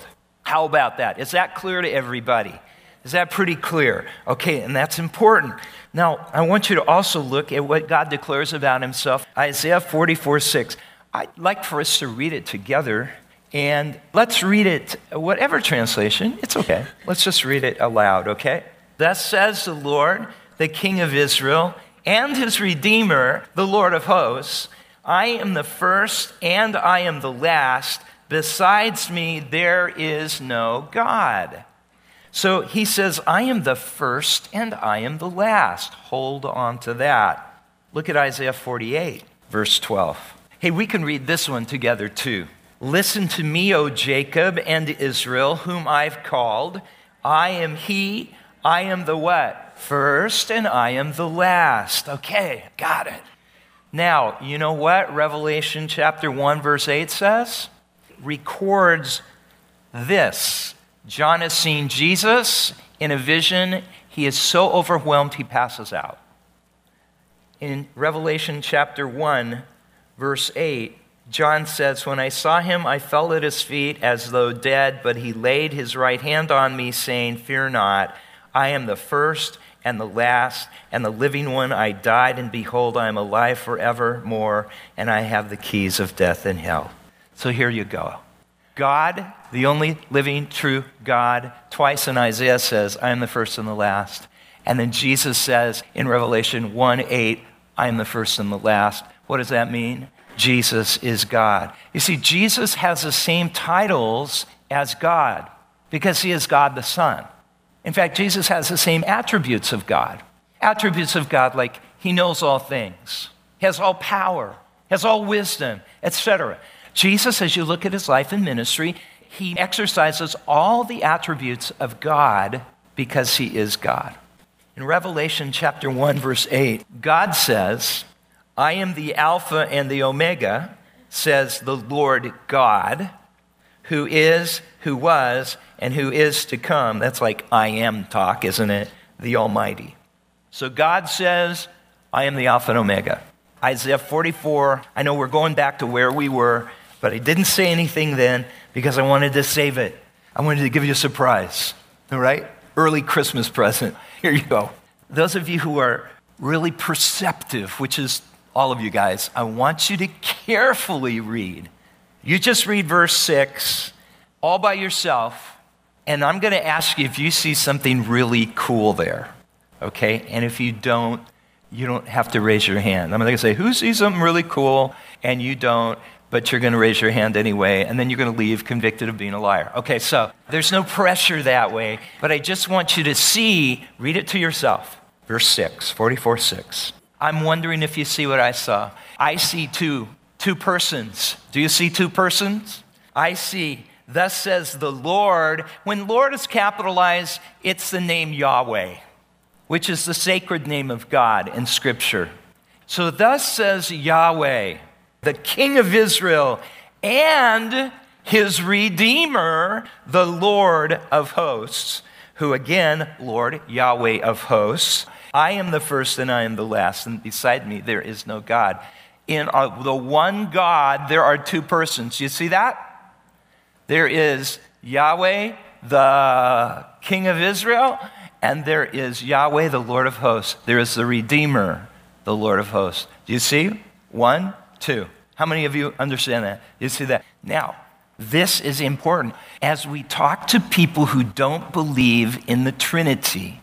How about that? Is that clear to everybody? Is that pretty clear? Okay, and that's important. Now, I want you to also look at what God declares about himself. Isaiah 44 6. I'd like for us to read it together. And let's read it, whatever translation, it's okay. Let's just read it aloud, okay? Thus says the Lord, the King of Israel, and his Redeemer, the Lord of hosts I am the first and I am the last. Besides me, there is no God. So he says, I am the first and I am the last. Hold on to that. Look at Isaiah 48, verse 12. Hey, we can read this one together too. Listen to me, O Jacob and Israel, whom I've called. I am he, I am the what? First, and I am the last. Okay, got it. Now, you know what Revelation chapter 1, verse 8 says? Records this. John has seen Jesus in a vision. He is so overwhelmed, he passes out. In Revelation chapter 1, verse 8, John says, When I saw him, I fell at his feet as though dead, but he laid his right hand on me, saying, Fear not, I am the first and the last and the living one. I died, and behold, I am alive forevermore, and I have the keys of death and hell. So here you go. God, the only living, true God, twice in Isaiah says, I am the first and the last. And then Jesus says in Revelation 1 8, I am the first and the last. What does that mean? Jesus is God. You see, Jesus has the same titles as God because he is God the Son. In fact, Jesus has the same attributes of God. Attributes of God like he knows all things, he has all power, has all wisdom, etc. Jesus, as you look at his life and ministry, he exercises all the attributes of God because he is God. In Revelation chapter 1 verse 8, God says, I am the Alpha and the Omega, says the Lord God, who is, who was, and who is to come. That's like I am talk, isn't it? The Almighty. So God says, I am the Alpha and Omega. Isaiah 44, I know we're going back to where we were, but I didn't say anything then because I wanted to save it. I wanted to give you a surprise, all right? Early Christmas present. Here you go. Those of you who are really perceptive, which is all of you guys, I want you to carefully read. You just read verse 6 all by yourself, and I'm going to ask you if you see something really cool there. Okay? And if you don't, you don't have to raise your hand. I'm going to say, Who sees something really cool? And you don't, but you're going to raise your hand anyway, and then you're going to leave convicted of being a liar. Okay, so there's no pressure that way, but I just want you to see, read it to yourself. Verse 6, 44 6. I'm wondering if you see what I saw. I see two, two persons. Do you see two persons? I see, thus says the Lord. When Lord is capitalized, it's the name Yahweh, which is the sacred name of God in Scripture. So, thus says Yahweh, the King of Israel, and his Redeemer, the Lord of hosts, who again, Lord, Yahweh of hosts. I am the first and I am the last, and beside me there is no God. In uh, the one God, there are two persons. You see that? There is Yahweh, the King of Israel, and there is Yahweh, the Lord of hosts. There is the Redeemer, the Lord of hosts. Do you see? One, two. How many of you understand that? You see that? Now, this is important. As we talk to people who don't believe in the Trinity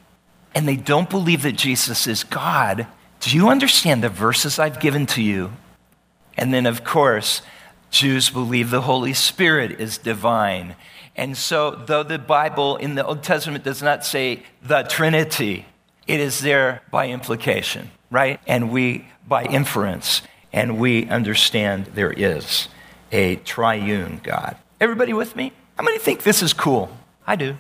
and they don't believe that Jesus is God, do you understand the verses I've given to you? And then, of course, Jews believe the Holy Spirit is divine. And so, though the Bible in the Old Testament does not say the Trinity, it is there by implication, right? And we by inference, and we understand there is a triune God. Everybody with me? How many think this is cool? I do.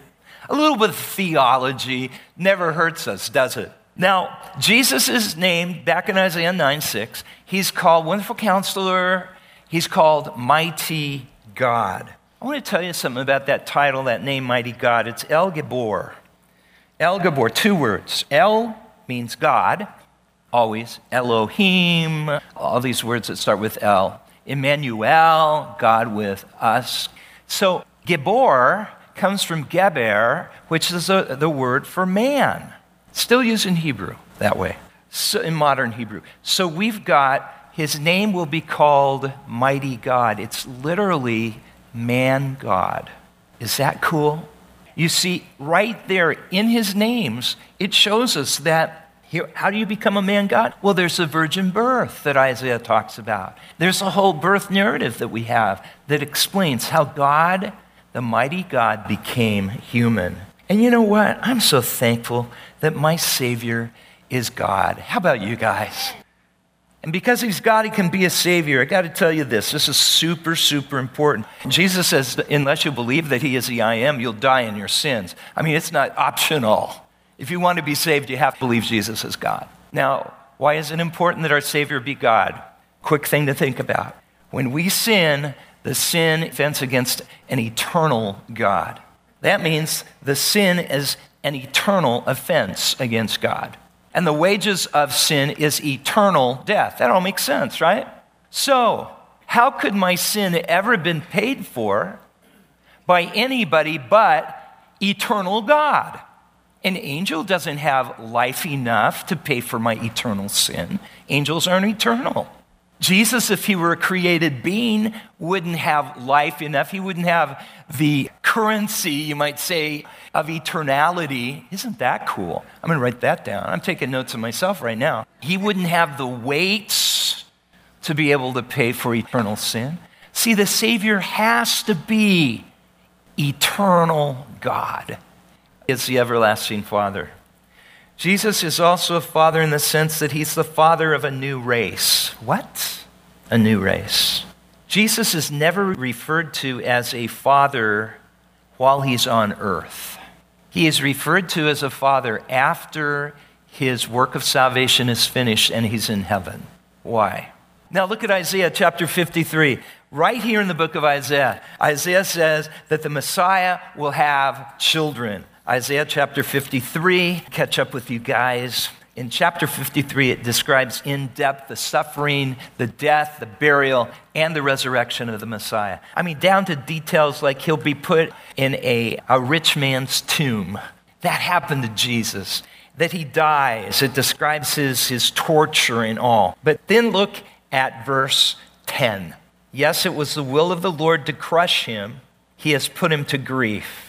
A little bit of theology never hurts us, does it? Now, Jesus is named back in Isaiah 9 6. He's called Wonderful Counselor. He's called Mighty God. I want to tell you something about that title, that name, Mighty God. It's El Gabor. El Gabor, two words. El means God, always. Elohim, all these words that start with El. Emmanuel, God with us. So, Gabor comes from Geber, which is a, the word for man. Still used in Hebrew that way, so, in modern Hebrew. So we've got his name will be called Mighty God. It's literally man God. Is that cool? You see, right there in his names, it shows us that here, how do you become a man God? Well, there's a virgin birth that Isaiah talks about. There's a whole birth narrative that we have that explains how God, the mighty God, became human. And you know what? I'm so thankful that my Savior is God. How about you guys? And because he's God, he can be a savior. I got to tell you this. This is super, super important. Jesus says, unless you believe that he is the I am, you'll die in your sins. I mean, it's not optional. If you want to be saved, you have to believe Jesus is God. Now, why is it important that our Savior be God? Quick thing to think about. When we sin, the sin offends against an eternal God. That means the sin is an eternal offense against God. And the wages of sin is eternal death. That all makes sense, right? So, how could my sin ever have been paid for by anybody but eternal God? An angel doesn't have life enough to pay for my eternal sin. Angels aren't eternal. Jesus, if he were a created being, wouldn't have life enough. He wouldn't have the currency, you might say, of eternality. Isn't that cool? I'm going to write that down. I'm taking notes of myself right now. He wouldn't have the weights to be able to pay for eternal sin. See, the Savior has to be eternal God is the everlasting Father. Jesus is also a father in the sense that he's the father of a new race. What? A new race. Jesus is never referred to as a father while he's on earth. He is referred to as a father after his work of salvation is finished and he's in heaven. Why? Now look at Isaiah chapter 53. Right here in the book of Isaiah, Isaiah says that the Messiah will have children. Isaiah chapter 53, catch up with you guys. In chapter 53, it describes in depth the suffering, the death, the burial, and the resurrection of the Messiah. I mean, down to details like he'll be put in a, a rich man's tomb. That happened to Jesus. That he dies. It describes his, his torture and all. But then look at verse 10. Yes, it was the will of the Lord to crush him, he has put him to grief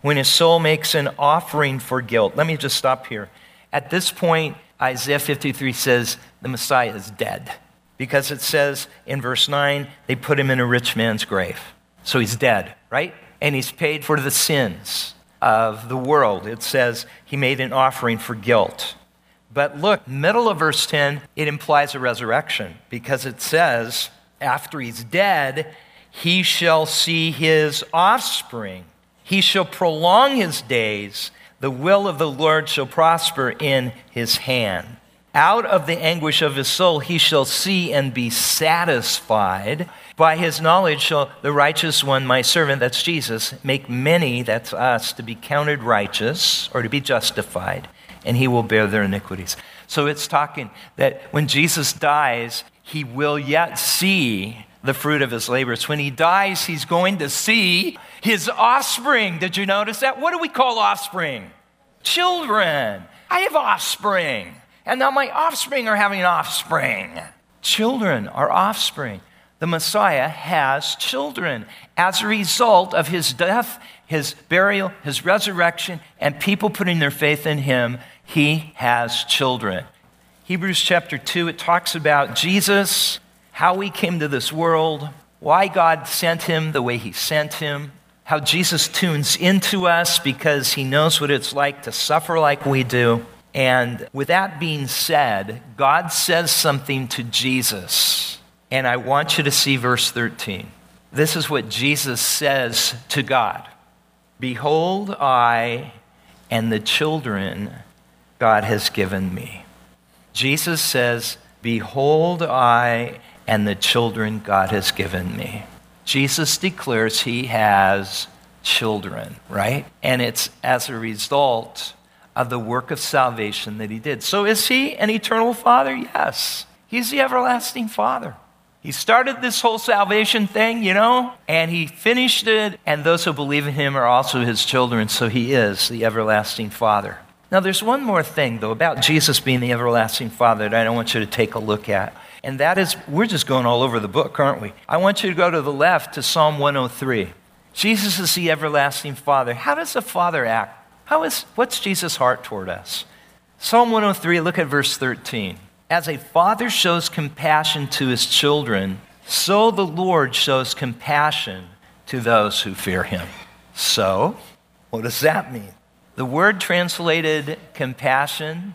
when his soul makes an offering for guilt. Let me just stop here. At this point, Isaiah 53 says the Messiah is dead because it says in verse 9, they put him in a rich man's grave. So he's dead, right? And he's paid for the sins of the world. It says he made an offering for guilt. But look, middle of verse 10, it implies a resurrection because it says, after he's dead, he shall see his offspring. He shall prolong his days. The will of the Lord shall prosper in his hand. Out of the anguish of his soul he shall see and be satisfied. By his knowledge shall the righteous one, my servant, that's Jesus, make many, that's us, to be counted righteous or to be justified, and he will bear their iniquities. So it's talking that when Jesus dies, he will yet see the fruit of his labors. When he dies, he's going to see his offspring. Did you notice that? What do we call offspring? Children. I have offspring. And now my offspring are having offspring. Children are offspring. The Messiah has children as a result of his death, his burial, his resurrection, and people putting their faith in him. He has children. Hebrews chapter 2, it talks about Jesus, how he came to this world, why God sent him the way he sent him, how Jesus tunes into us because he knows what it's like to suffer like we do. And with that being said, God says something to Jesus. And I want you to see verse 13. This is what Jesus says to God Behold, I and the children God has given me. Jesus says, Behold, I and the children God has given me. Jesus declares he has children, right? And it's as a result of the work of salvation that he did. So is he an eternal father? Yes. He's the everlasting father. He started this whole salvation thing, you know, and he finished it, and those who believe in him are also his children, so he is the everlasting father. Now, there's one more thing, though, about Jesus being the everlasting father that I want you to take a look at. And that is, we're just going all over the book, aren't we? I want you to go to the left to Psalm 103. Jesus is the everlasting father. How does a father act? How is, what's Jesus' heart toward us? Psalm 103, look at verse 13. As a father shows compassion to his children, so the Lord shows compassion to those who fear him. So, what does that mean? The word translated compassion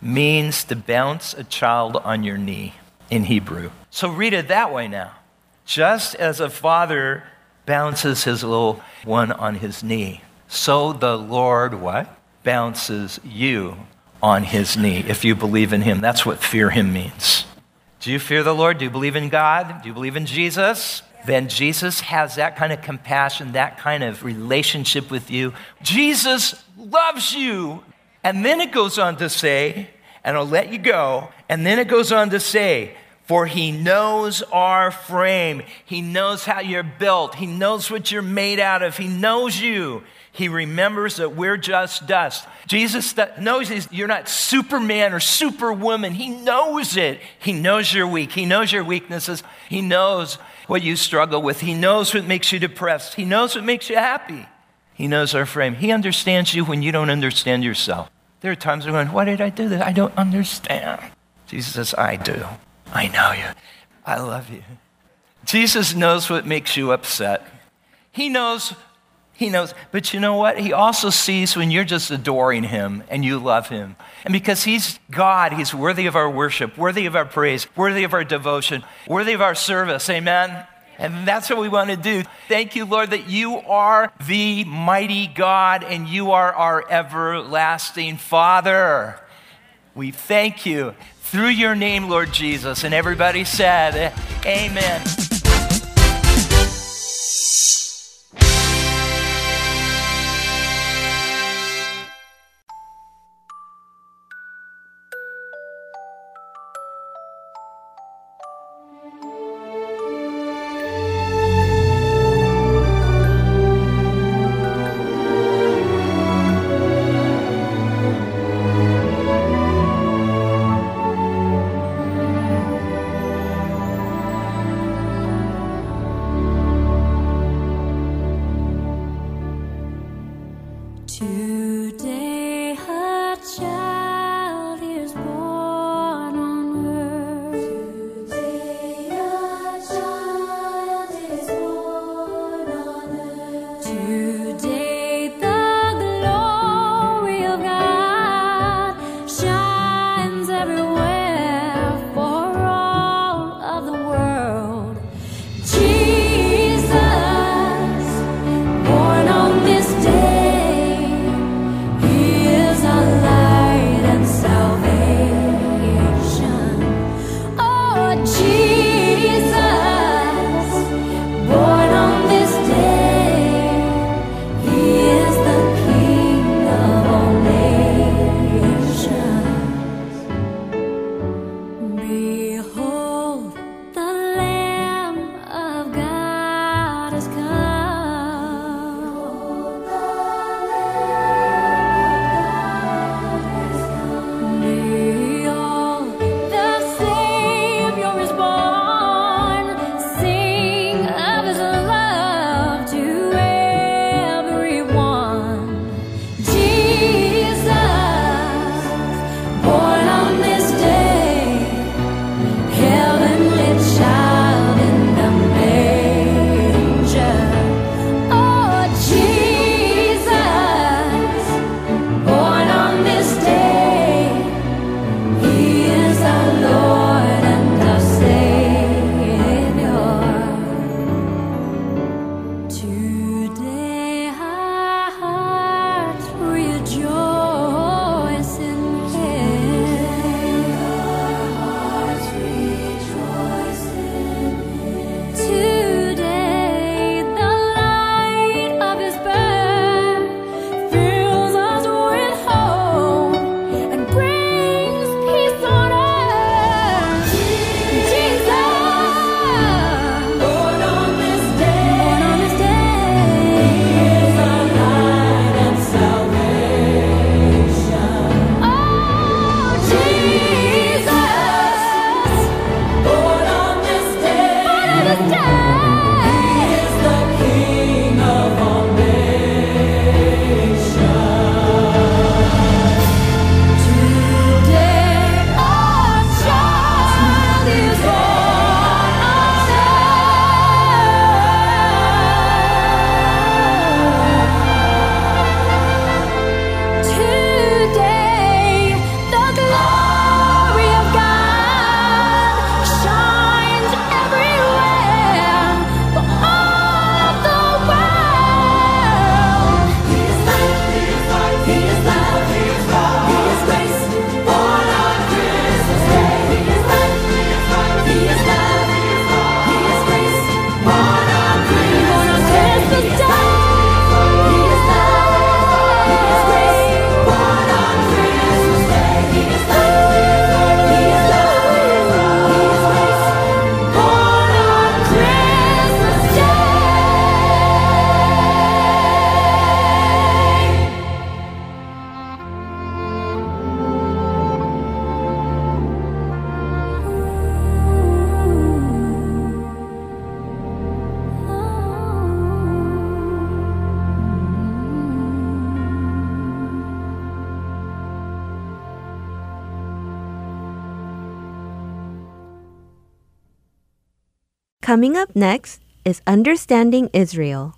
means to bounce a child on your knee in Hebrew. So read it that way now. Just as a father bounces his little one on his knee, so the Lord what? Bounces you on his knee if you believe in him. That's what fear him means. Do you fear the Lord? Do you believe in God? Do you believe in Jesus? Then Jesus has that kind of compassion, that kind of relationship with you. Jesus loves you. And then it goes on to say, and I'll let you go, and then it goes on to say, for he knows our frame. He knows how you're built. He knows what you're made out of. He knows you. He remembers that we're just dust. Jesus knows you're not Superman or Superwoman. He knows it. He knows you're weak. He knows your weaknesses. He knows what you struggle with. He knows what makes you depressed. He knows what makes you happy. He knows our frame. He understands you when you don't understand yourself. There are times you're going, why did I do this? I don't understand. Jesus says, I do. I know you. I love you. Jesus knows what makes you upset. He knows he knows. But you know what? He also sees when you're just adoring him and you love him. And because he's God, he's worthy of our worship, worthy of our praise, worthy of our devotion, worthy of our service. Amen. And that's what we want to do. Thank you, Lord, that you are the mighty God and you are our everlasting Father. We thank you through your name, Lord Jesus. And everybody said, Amen. Coming up next is Understanding Israel.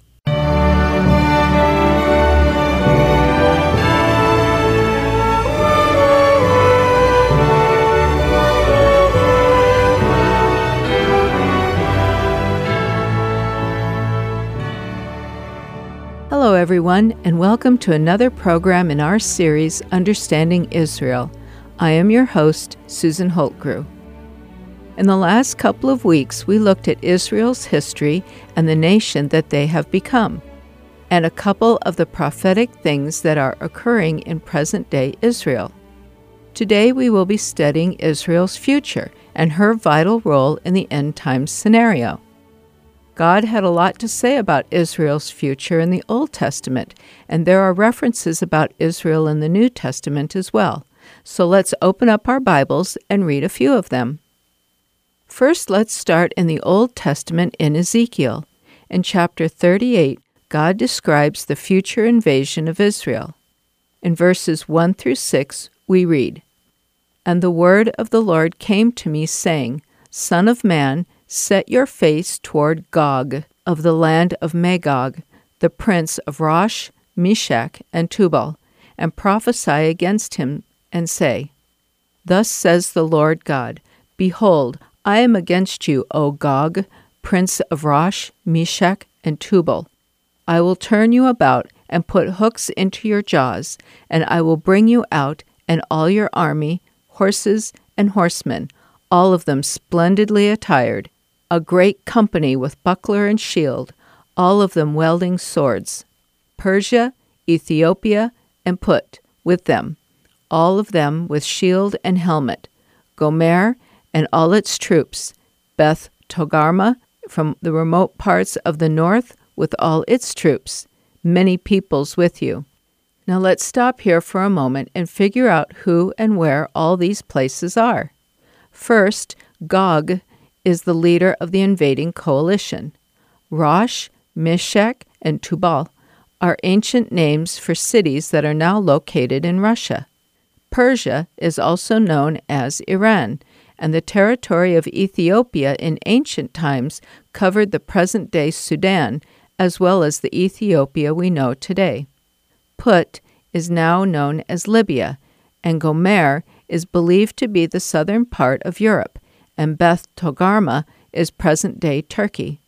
Hello, everyone, and welcome to another program in our series, Understanding Israel. I am your host, Susan Holtgrew. In the last couple of weeks, we looked at Israel's history and the nation that they have become, and a couple of the prophetic things that are occurring in present day Israel. Today, we will be studying Israel's future and her vital role in the end times scenario. God had a lot to say about Israel's future in the Old Testament, and there are references about Israel in the New Testament as well. So let's open up our Bibles and read a few of them. First, let's start in the Old Testament in Ezekiel. In chapter 38, God describes the future invasion of Israel. In verses 1 through 6, we read And the word of the Lord came to me, saying, Son of man, Set your face toward Gog of the land of Magog, the prince of Rosh, Meshech, and Tubal, and prophesy against him, and say, Thus says the Lord God Behold, I am against you, O Gog, prince of Rosh, Meshech, and Tubal. I will turn you about and put hooks into your jaws, and I will bring you out and all your army, horses and horsemen, all of them splendidly attired, a great company with buckler and shield, all of them wielding swords. Persia, Ethiopia, and Put with them, all of them with shield and helmet. Gomer and all its troops, Beth Togarmah from the remote parts of the north with all its troops, many peoples with you. Now let's stop here for a moment and figure out who and where all these places are. First, Gog is the leader of the invading coalition. Rosh, Meshech, and Tubal are ancient names for cities that are now located in Russia. Persia is also known as Iran, and the territory of Ethiopia in ancient times covered the present day Sudan as well as the Ethiopia we know today. Put is now known as Libya, and Gomer is believed to be the southern part of Europe and Beth Togarmah is present day Turkey.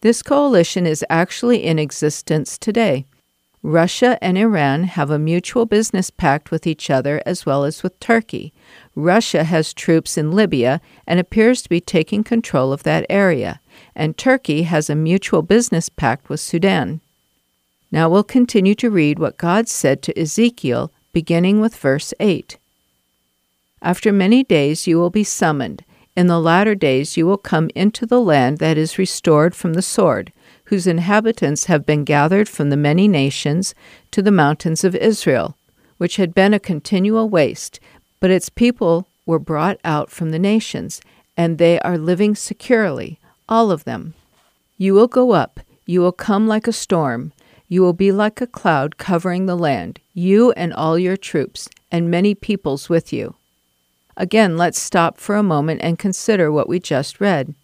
This coalition is actually in existence today. Russia and Iran have a mutual business pact with each other as well as with Turkey. Russia has troops in Libya and appears to be taking control of that area, and Turkey has a mutual business pact with Sudan. Now we'll continue to read what God said to Ezekiel, beginning with verse 8. After many days you will be summoned in the latter days you will come into the land that is restored from the sword, whose inhabitants have been gathered from the many nations to the mountains of Israel, which had been a continual waste, but its people were brought out from the nations, and they are living securely, all of them. You will go up, you will come like a storm, you will be like a cloud covering the land, you and all your troops, and many peoples with you. Again, let's stop for a moment and consider what we just read.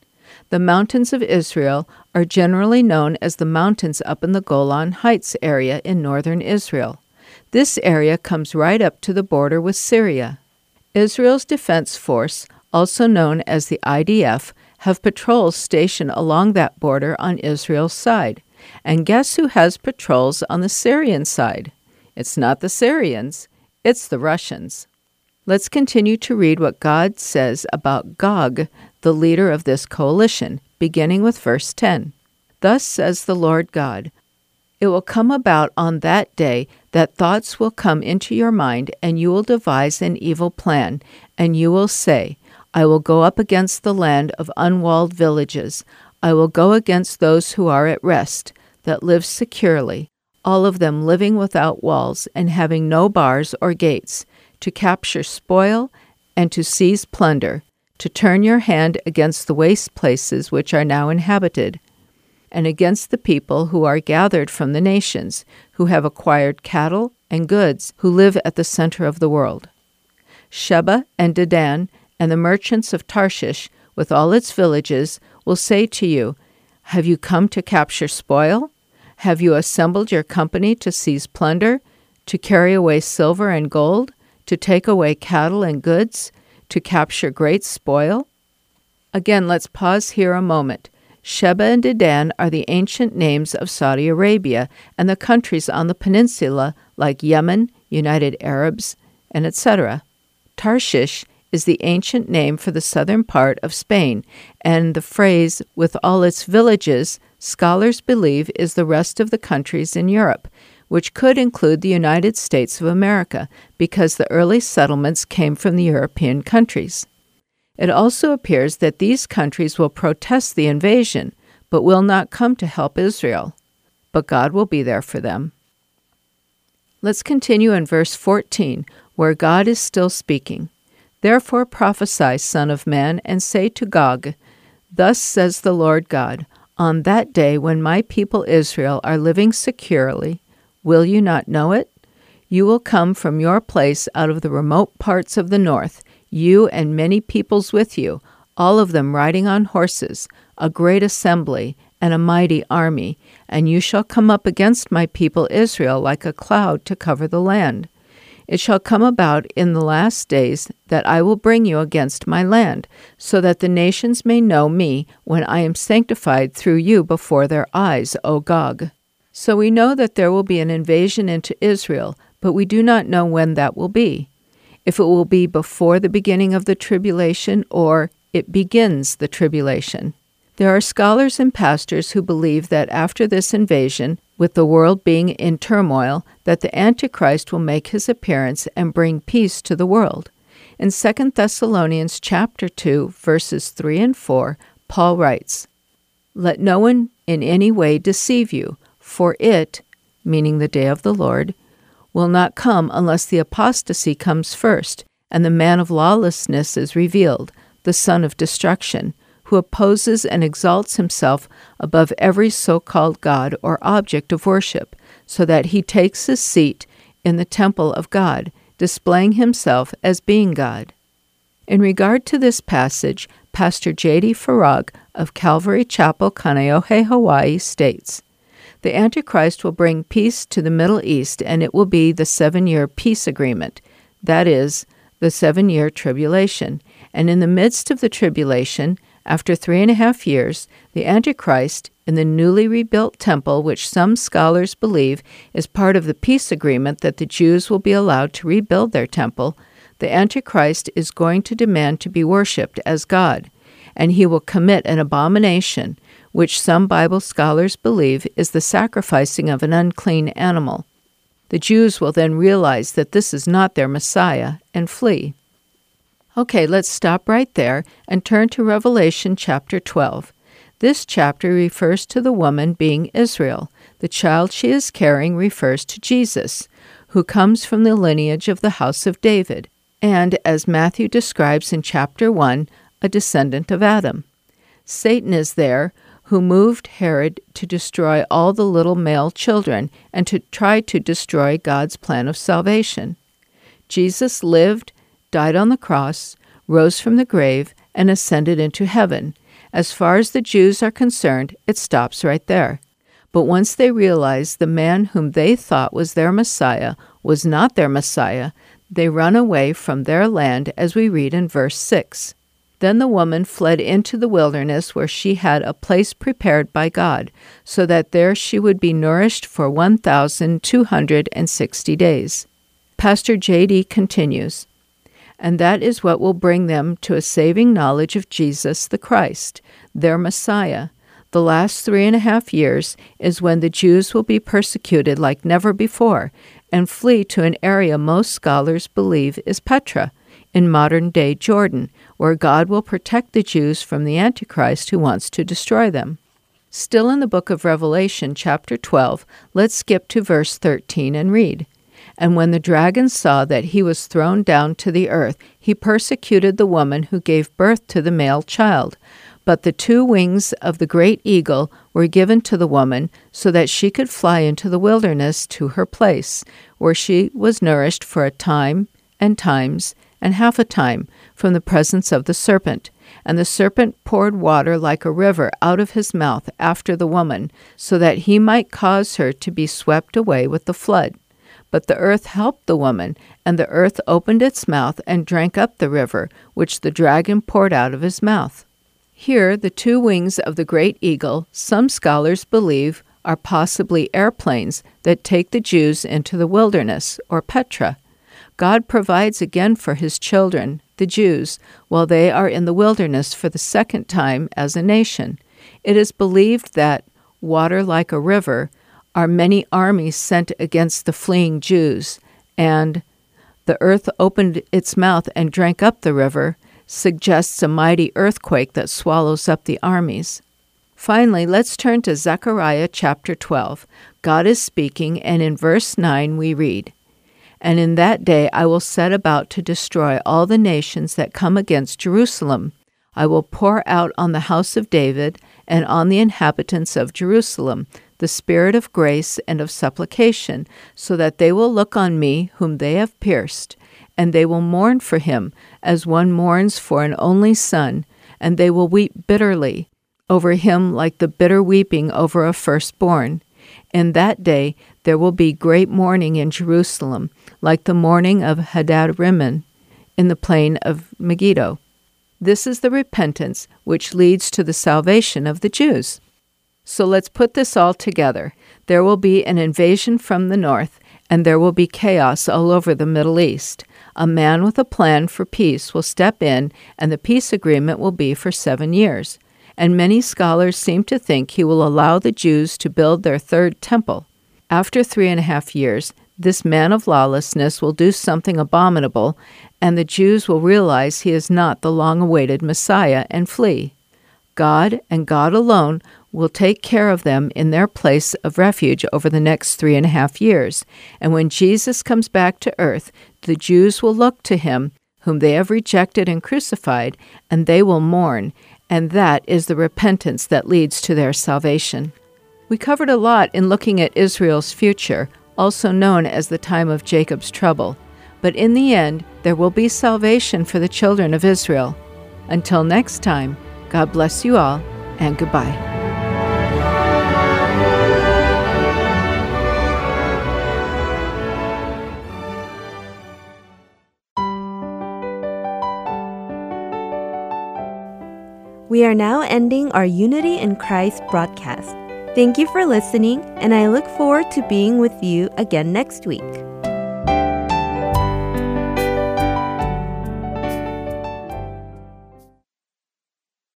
The mountains of Israel are generally known as the mountains up in the Golan Heights area in northern Israel. This area comes right up to the border with Syria. Israel's Defense Force, also known as the IDF, have patrols stationed along that border on Israel's side. And guess who has patrols on the Syrian side? It's not the Syrians, it's the Russians. Let's continue to read what God says about Gog, the leader of this coalition, beginning with verse 10. Thus says the Lord God It will come about on that day that thoughts will come into your mind, and you will devise an evil plan, and you will say, I will go up against the land of unwalled villages. I will go against those who are at rest, that live securely, all of them living without walls and having no bars or gates to capture spoil, and to seize plunder, to turn your hand against the waste places which are now inhabited, and against the people who are gathered from the nations, who have acquired cattle and goods, who live at the center of the world. Sheba and Dedan and the merchants of Tarshish, with all its villages, will say to you, Have you come to capture spoil? Have you assembled your company to seize plunder, to carry away silver and gold, to take away cattle and goods, to capture great spoil? Again, let's pause here a moment. Sheba and Dedan are the ancient names of Saudi Arabia and the countries on the peninsula like Yemen, United Arabs, and etc. Tarshish is the ancient name for the southern part of Spain, and the phrase, with all its villages, scholars believe is the rest of the countries in Europe, which could include the United States of America, because the early settlements came from the European countries. It also appears that these countries will protest the invasion, but will not come to help Israel. But God will be there for them. Let's continue in verse 14, where God is still speaking. Therefore prophesy, Son of Man, and say to Gog, Thus says the Lord God, On that day when my people Israel are living securely, will you not know it? You will come from your place out of the remote parts of the north, you and many peoples with you, all of them riding on horses, a great assembly, and a mighty army, and you shall come up against my people Israel like a cloud to cover the land. It shall come about in the last days that I will bring you against my land, so that the nations may know me when I am sanctified through you before their eyes, O Gog. So we know that there will be an invasion into Israel, but we do not know when that will be. If it will be before the beginning of the tribulation or it begins the tribulation. There are scholars and pastors who believe that after this invasion, with the world being in turmoil, that the Antichrist will make his appearance and bring peace to the world. In 2 Thessalonians chapter 2, verses 3 and 4, Paul writes, Let no one in any way deceive you, for it, meaning the day of the Lord, will not come unless the apostasy comes first, and the man of lawlessness is revealed, the son of destruction who opposes and exalts himself above every so called God or object of worship, so that he takes his seat in the temple of God, displaying himself as being God. In regard to this passage, Pastor J.D. Farag of Calvary Chapel, Kaneohe, Hawaii states The Antichrist will bring peace to the Middle East, and it will be the seven year peace agreement, that is, the seven year tribulation. And in the midst of the tribulation, after three and a half years, the Antichrist, in the newly rebuilt temple, which some scholars believe is part of the peace agreement that the Jews will be allowed to rebuild their temple, the Antichrist is going to demand to be worshipped as God, and he will commit an abomination, which some Bible scholars believe is the sacrificing of an unclean animal. The Jews will then realize that this is not their Messiah and flee. Okay, let's stop right there and turn to Revelation chapter 12. This chapter refers to the woman being Israel. The child she is carrying refers to Jesus, who comes from the lineage of the house of David, and, as Matthew describes in chapter 1, a descendant of Adam. Satan is there, who moved Herod to destroy all the little male children and to try to destroy God's plan of salvation. Jesus lived died on the cross, rose from the grave, and ascended into heaven. As far as the Jews are concerned, it stops right there. But once they realize the man whom they thought was their Messiah was not their Messiah, they run away from their land, as we read in verse 6. Then the woman fled into the wilderness where she had a place prepared by God, so that there she would be nourished for 1,260 days. Pastor J.D. continues and that is what will bring them to a saving knowledge of Jesus the Christ, their Messiah. The last three and a half years is when the Jews will be persecuted like never before and flee to an area most scholars believe is Petra, in modern day Jordan, where God will protect the Jews from the Antichrist who wants to destroy them. Still in the book of Revelation, chapter 12, let's skip to verse 13 and read. And when the dragon saw that he was thrown down to the earth, he persecuted the woman who gave birth to the male child. But the two wings of the great eagle were given to the woman, so that she could fly into the wilderness to her place, where she was nourished for a time and times and half a time from the presence of the serpent. And the serpent poured water like a river out of his mouth after the woman, so that he might cause her to be swept away with the flood. But the earth helped the woman, and the earth opened its mouth and drank up the river, which the dragon poured out of his mouth. Here, the two wings of the great eagle, some scholars believe, are possibly airplanes that take the Jews into the wilderness, or Petra. God provides again for his children, the Jews, while they are in the wilderness for the second time as a nation. It is believed that, water like a river, are many armies sent against the fleeing Jews, and the earth opened its mouth and drank up the river, suggests a mighty earthquake that swallows up the armies. Finally, let's turn to Zechariah chapter 12. God is speaking, and in verse 9 we read, And in that day I will set about to destroy all the nations that come against Jerusalem. I will pour out on the house of David and on the inhabitants of Jerusalem the spirit of grace and of supplication, so that they will look on me whom they have pierced, and they will mourn for him as one mourns for an only son, and they will weep bitterly over him like the bitter weeping over a firstborn. In that day there will be great mourning in Jerusalem, like the mourning of Hadad-rimmon in the plain of Megiddo. This is the repentance which leads to the salvation of the Jews. So let's put this all together. There will be an invasion from the north, and there will be chaos all over the Middle East. A man with a plan for peace will step in, and the peace agreement will be for seven years. And many scholars seem to think he will allow the Jews to build their third temple. After three and a half years, this man of lawlessness will do something abominable, and the Jews will realize he is not the long awaited Messiah and flee. God and God alone will take care of them in their place of refuge over the next three and a half years. And when Jesus comes back to earth, the Jews will look to him, whom they have rejected and crucified, and they will mourn. And that is the repentance that leads to their salvation. We covered a lot in looking at Israel's future, also known as the time of Jacob's trouble. But in the end, there will be salvation for the children of Israel. Until next time, God bless you all, and goodbye. We are now ending our Unity in Christ broadcast. Thank you for listening, and I look forward to being with you again next week.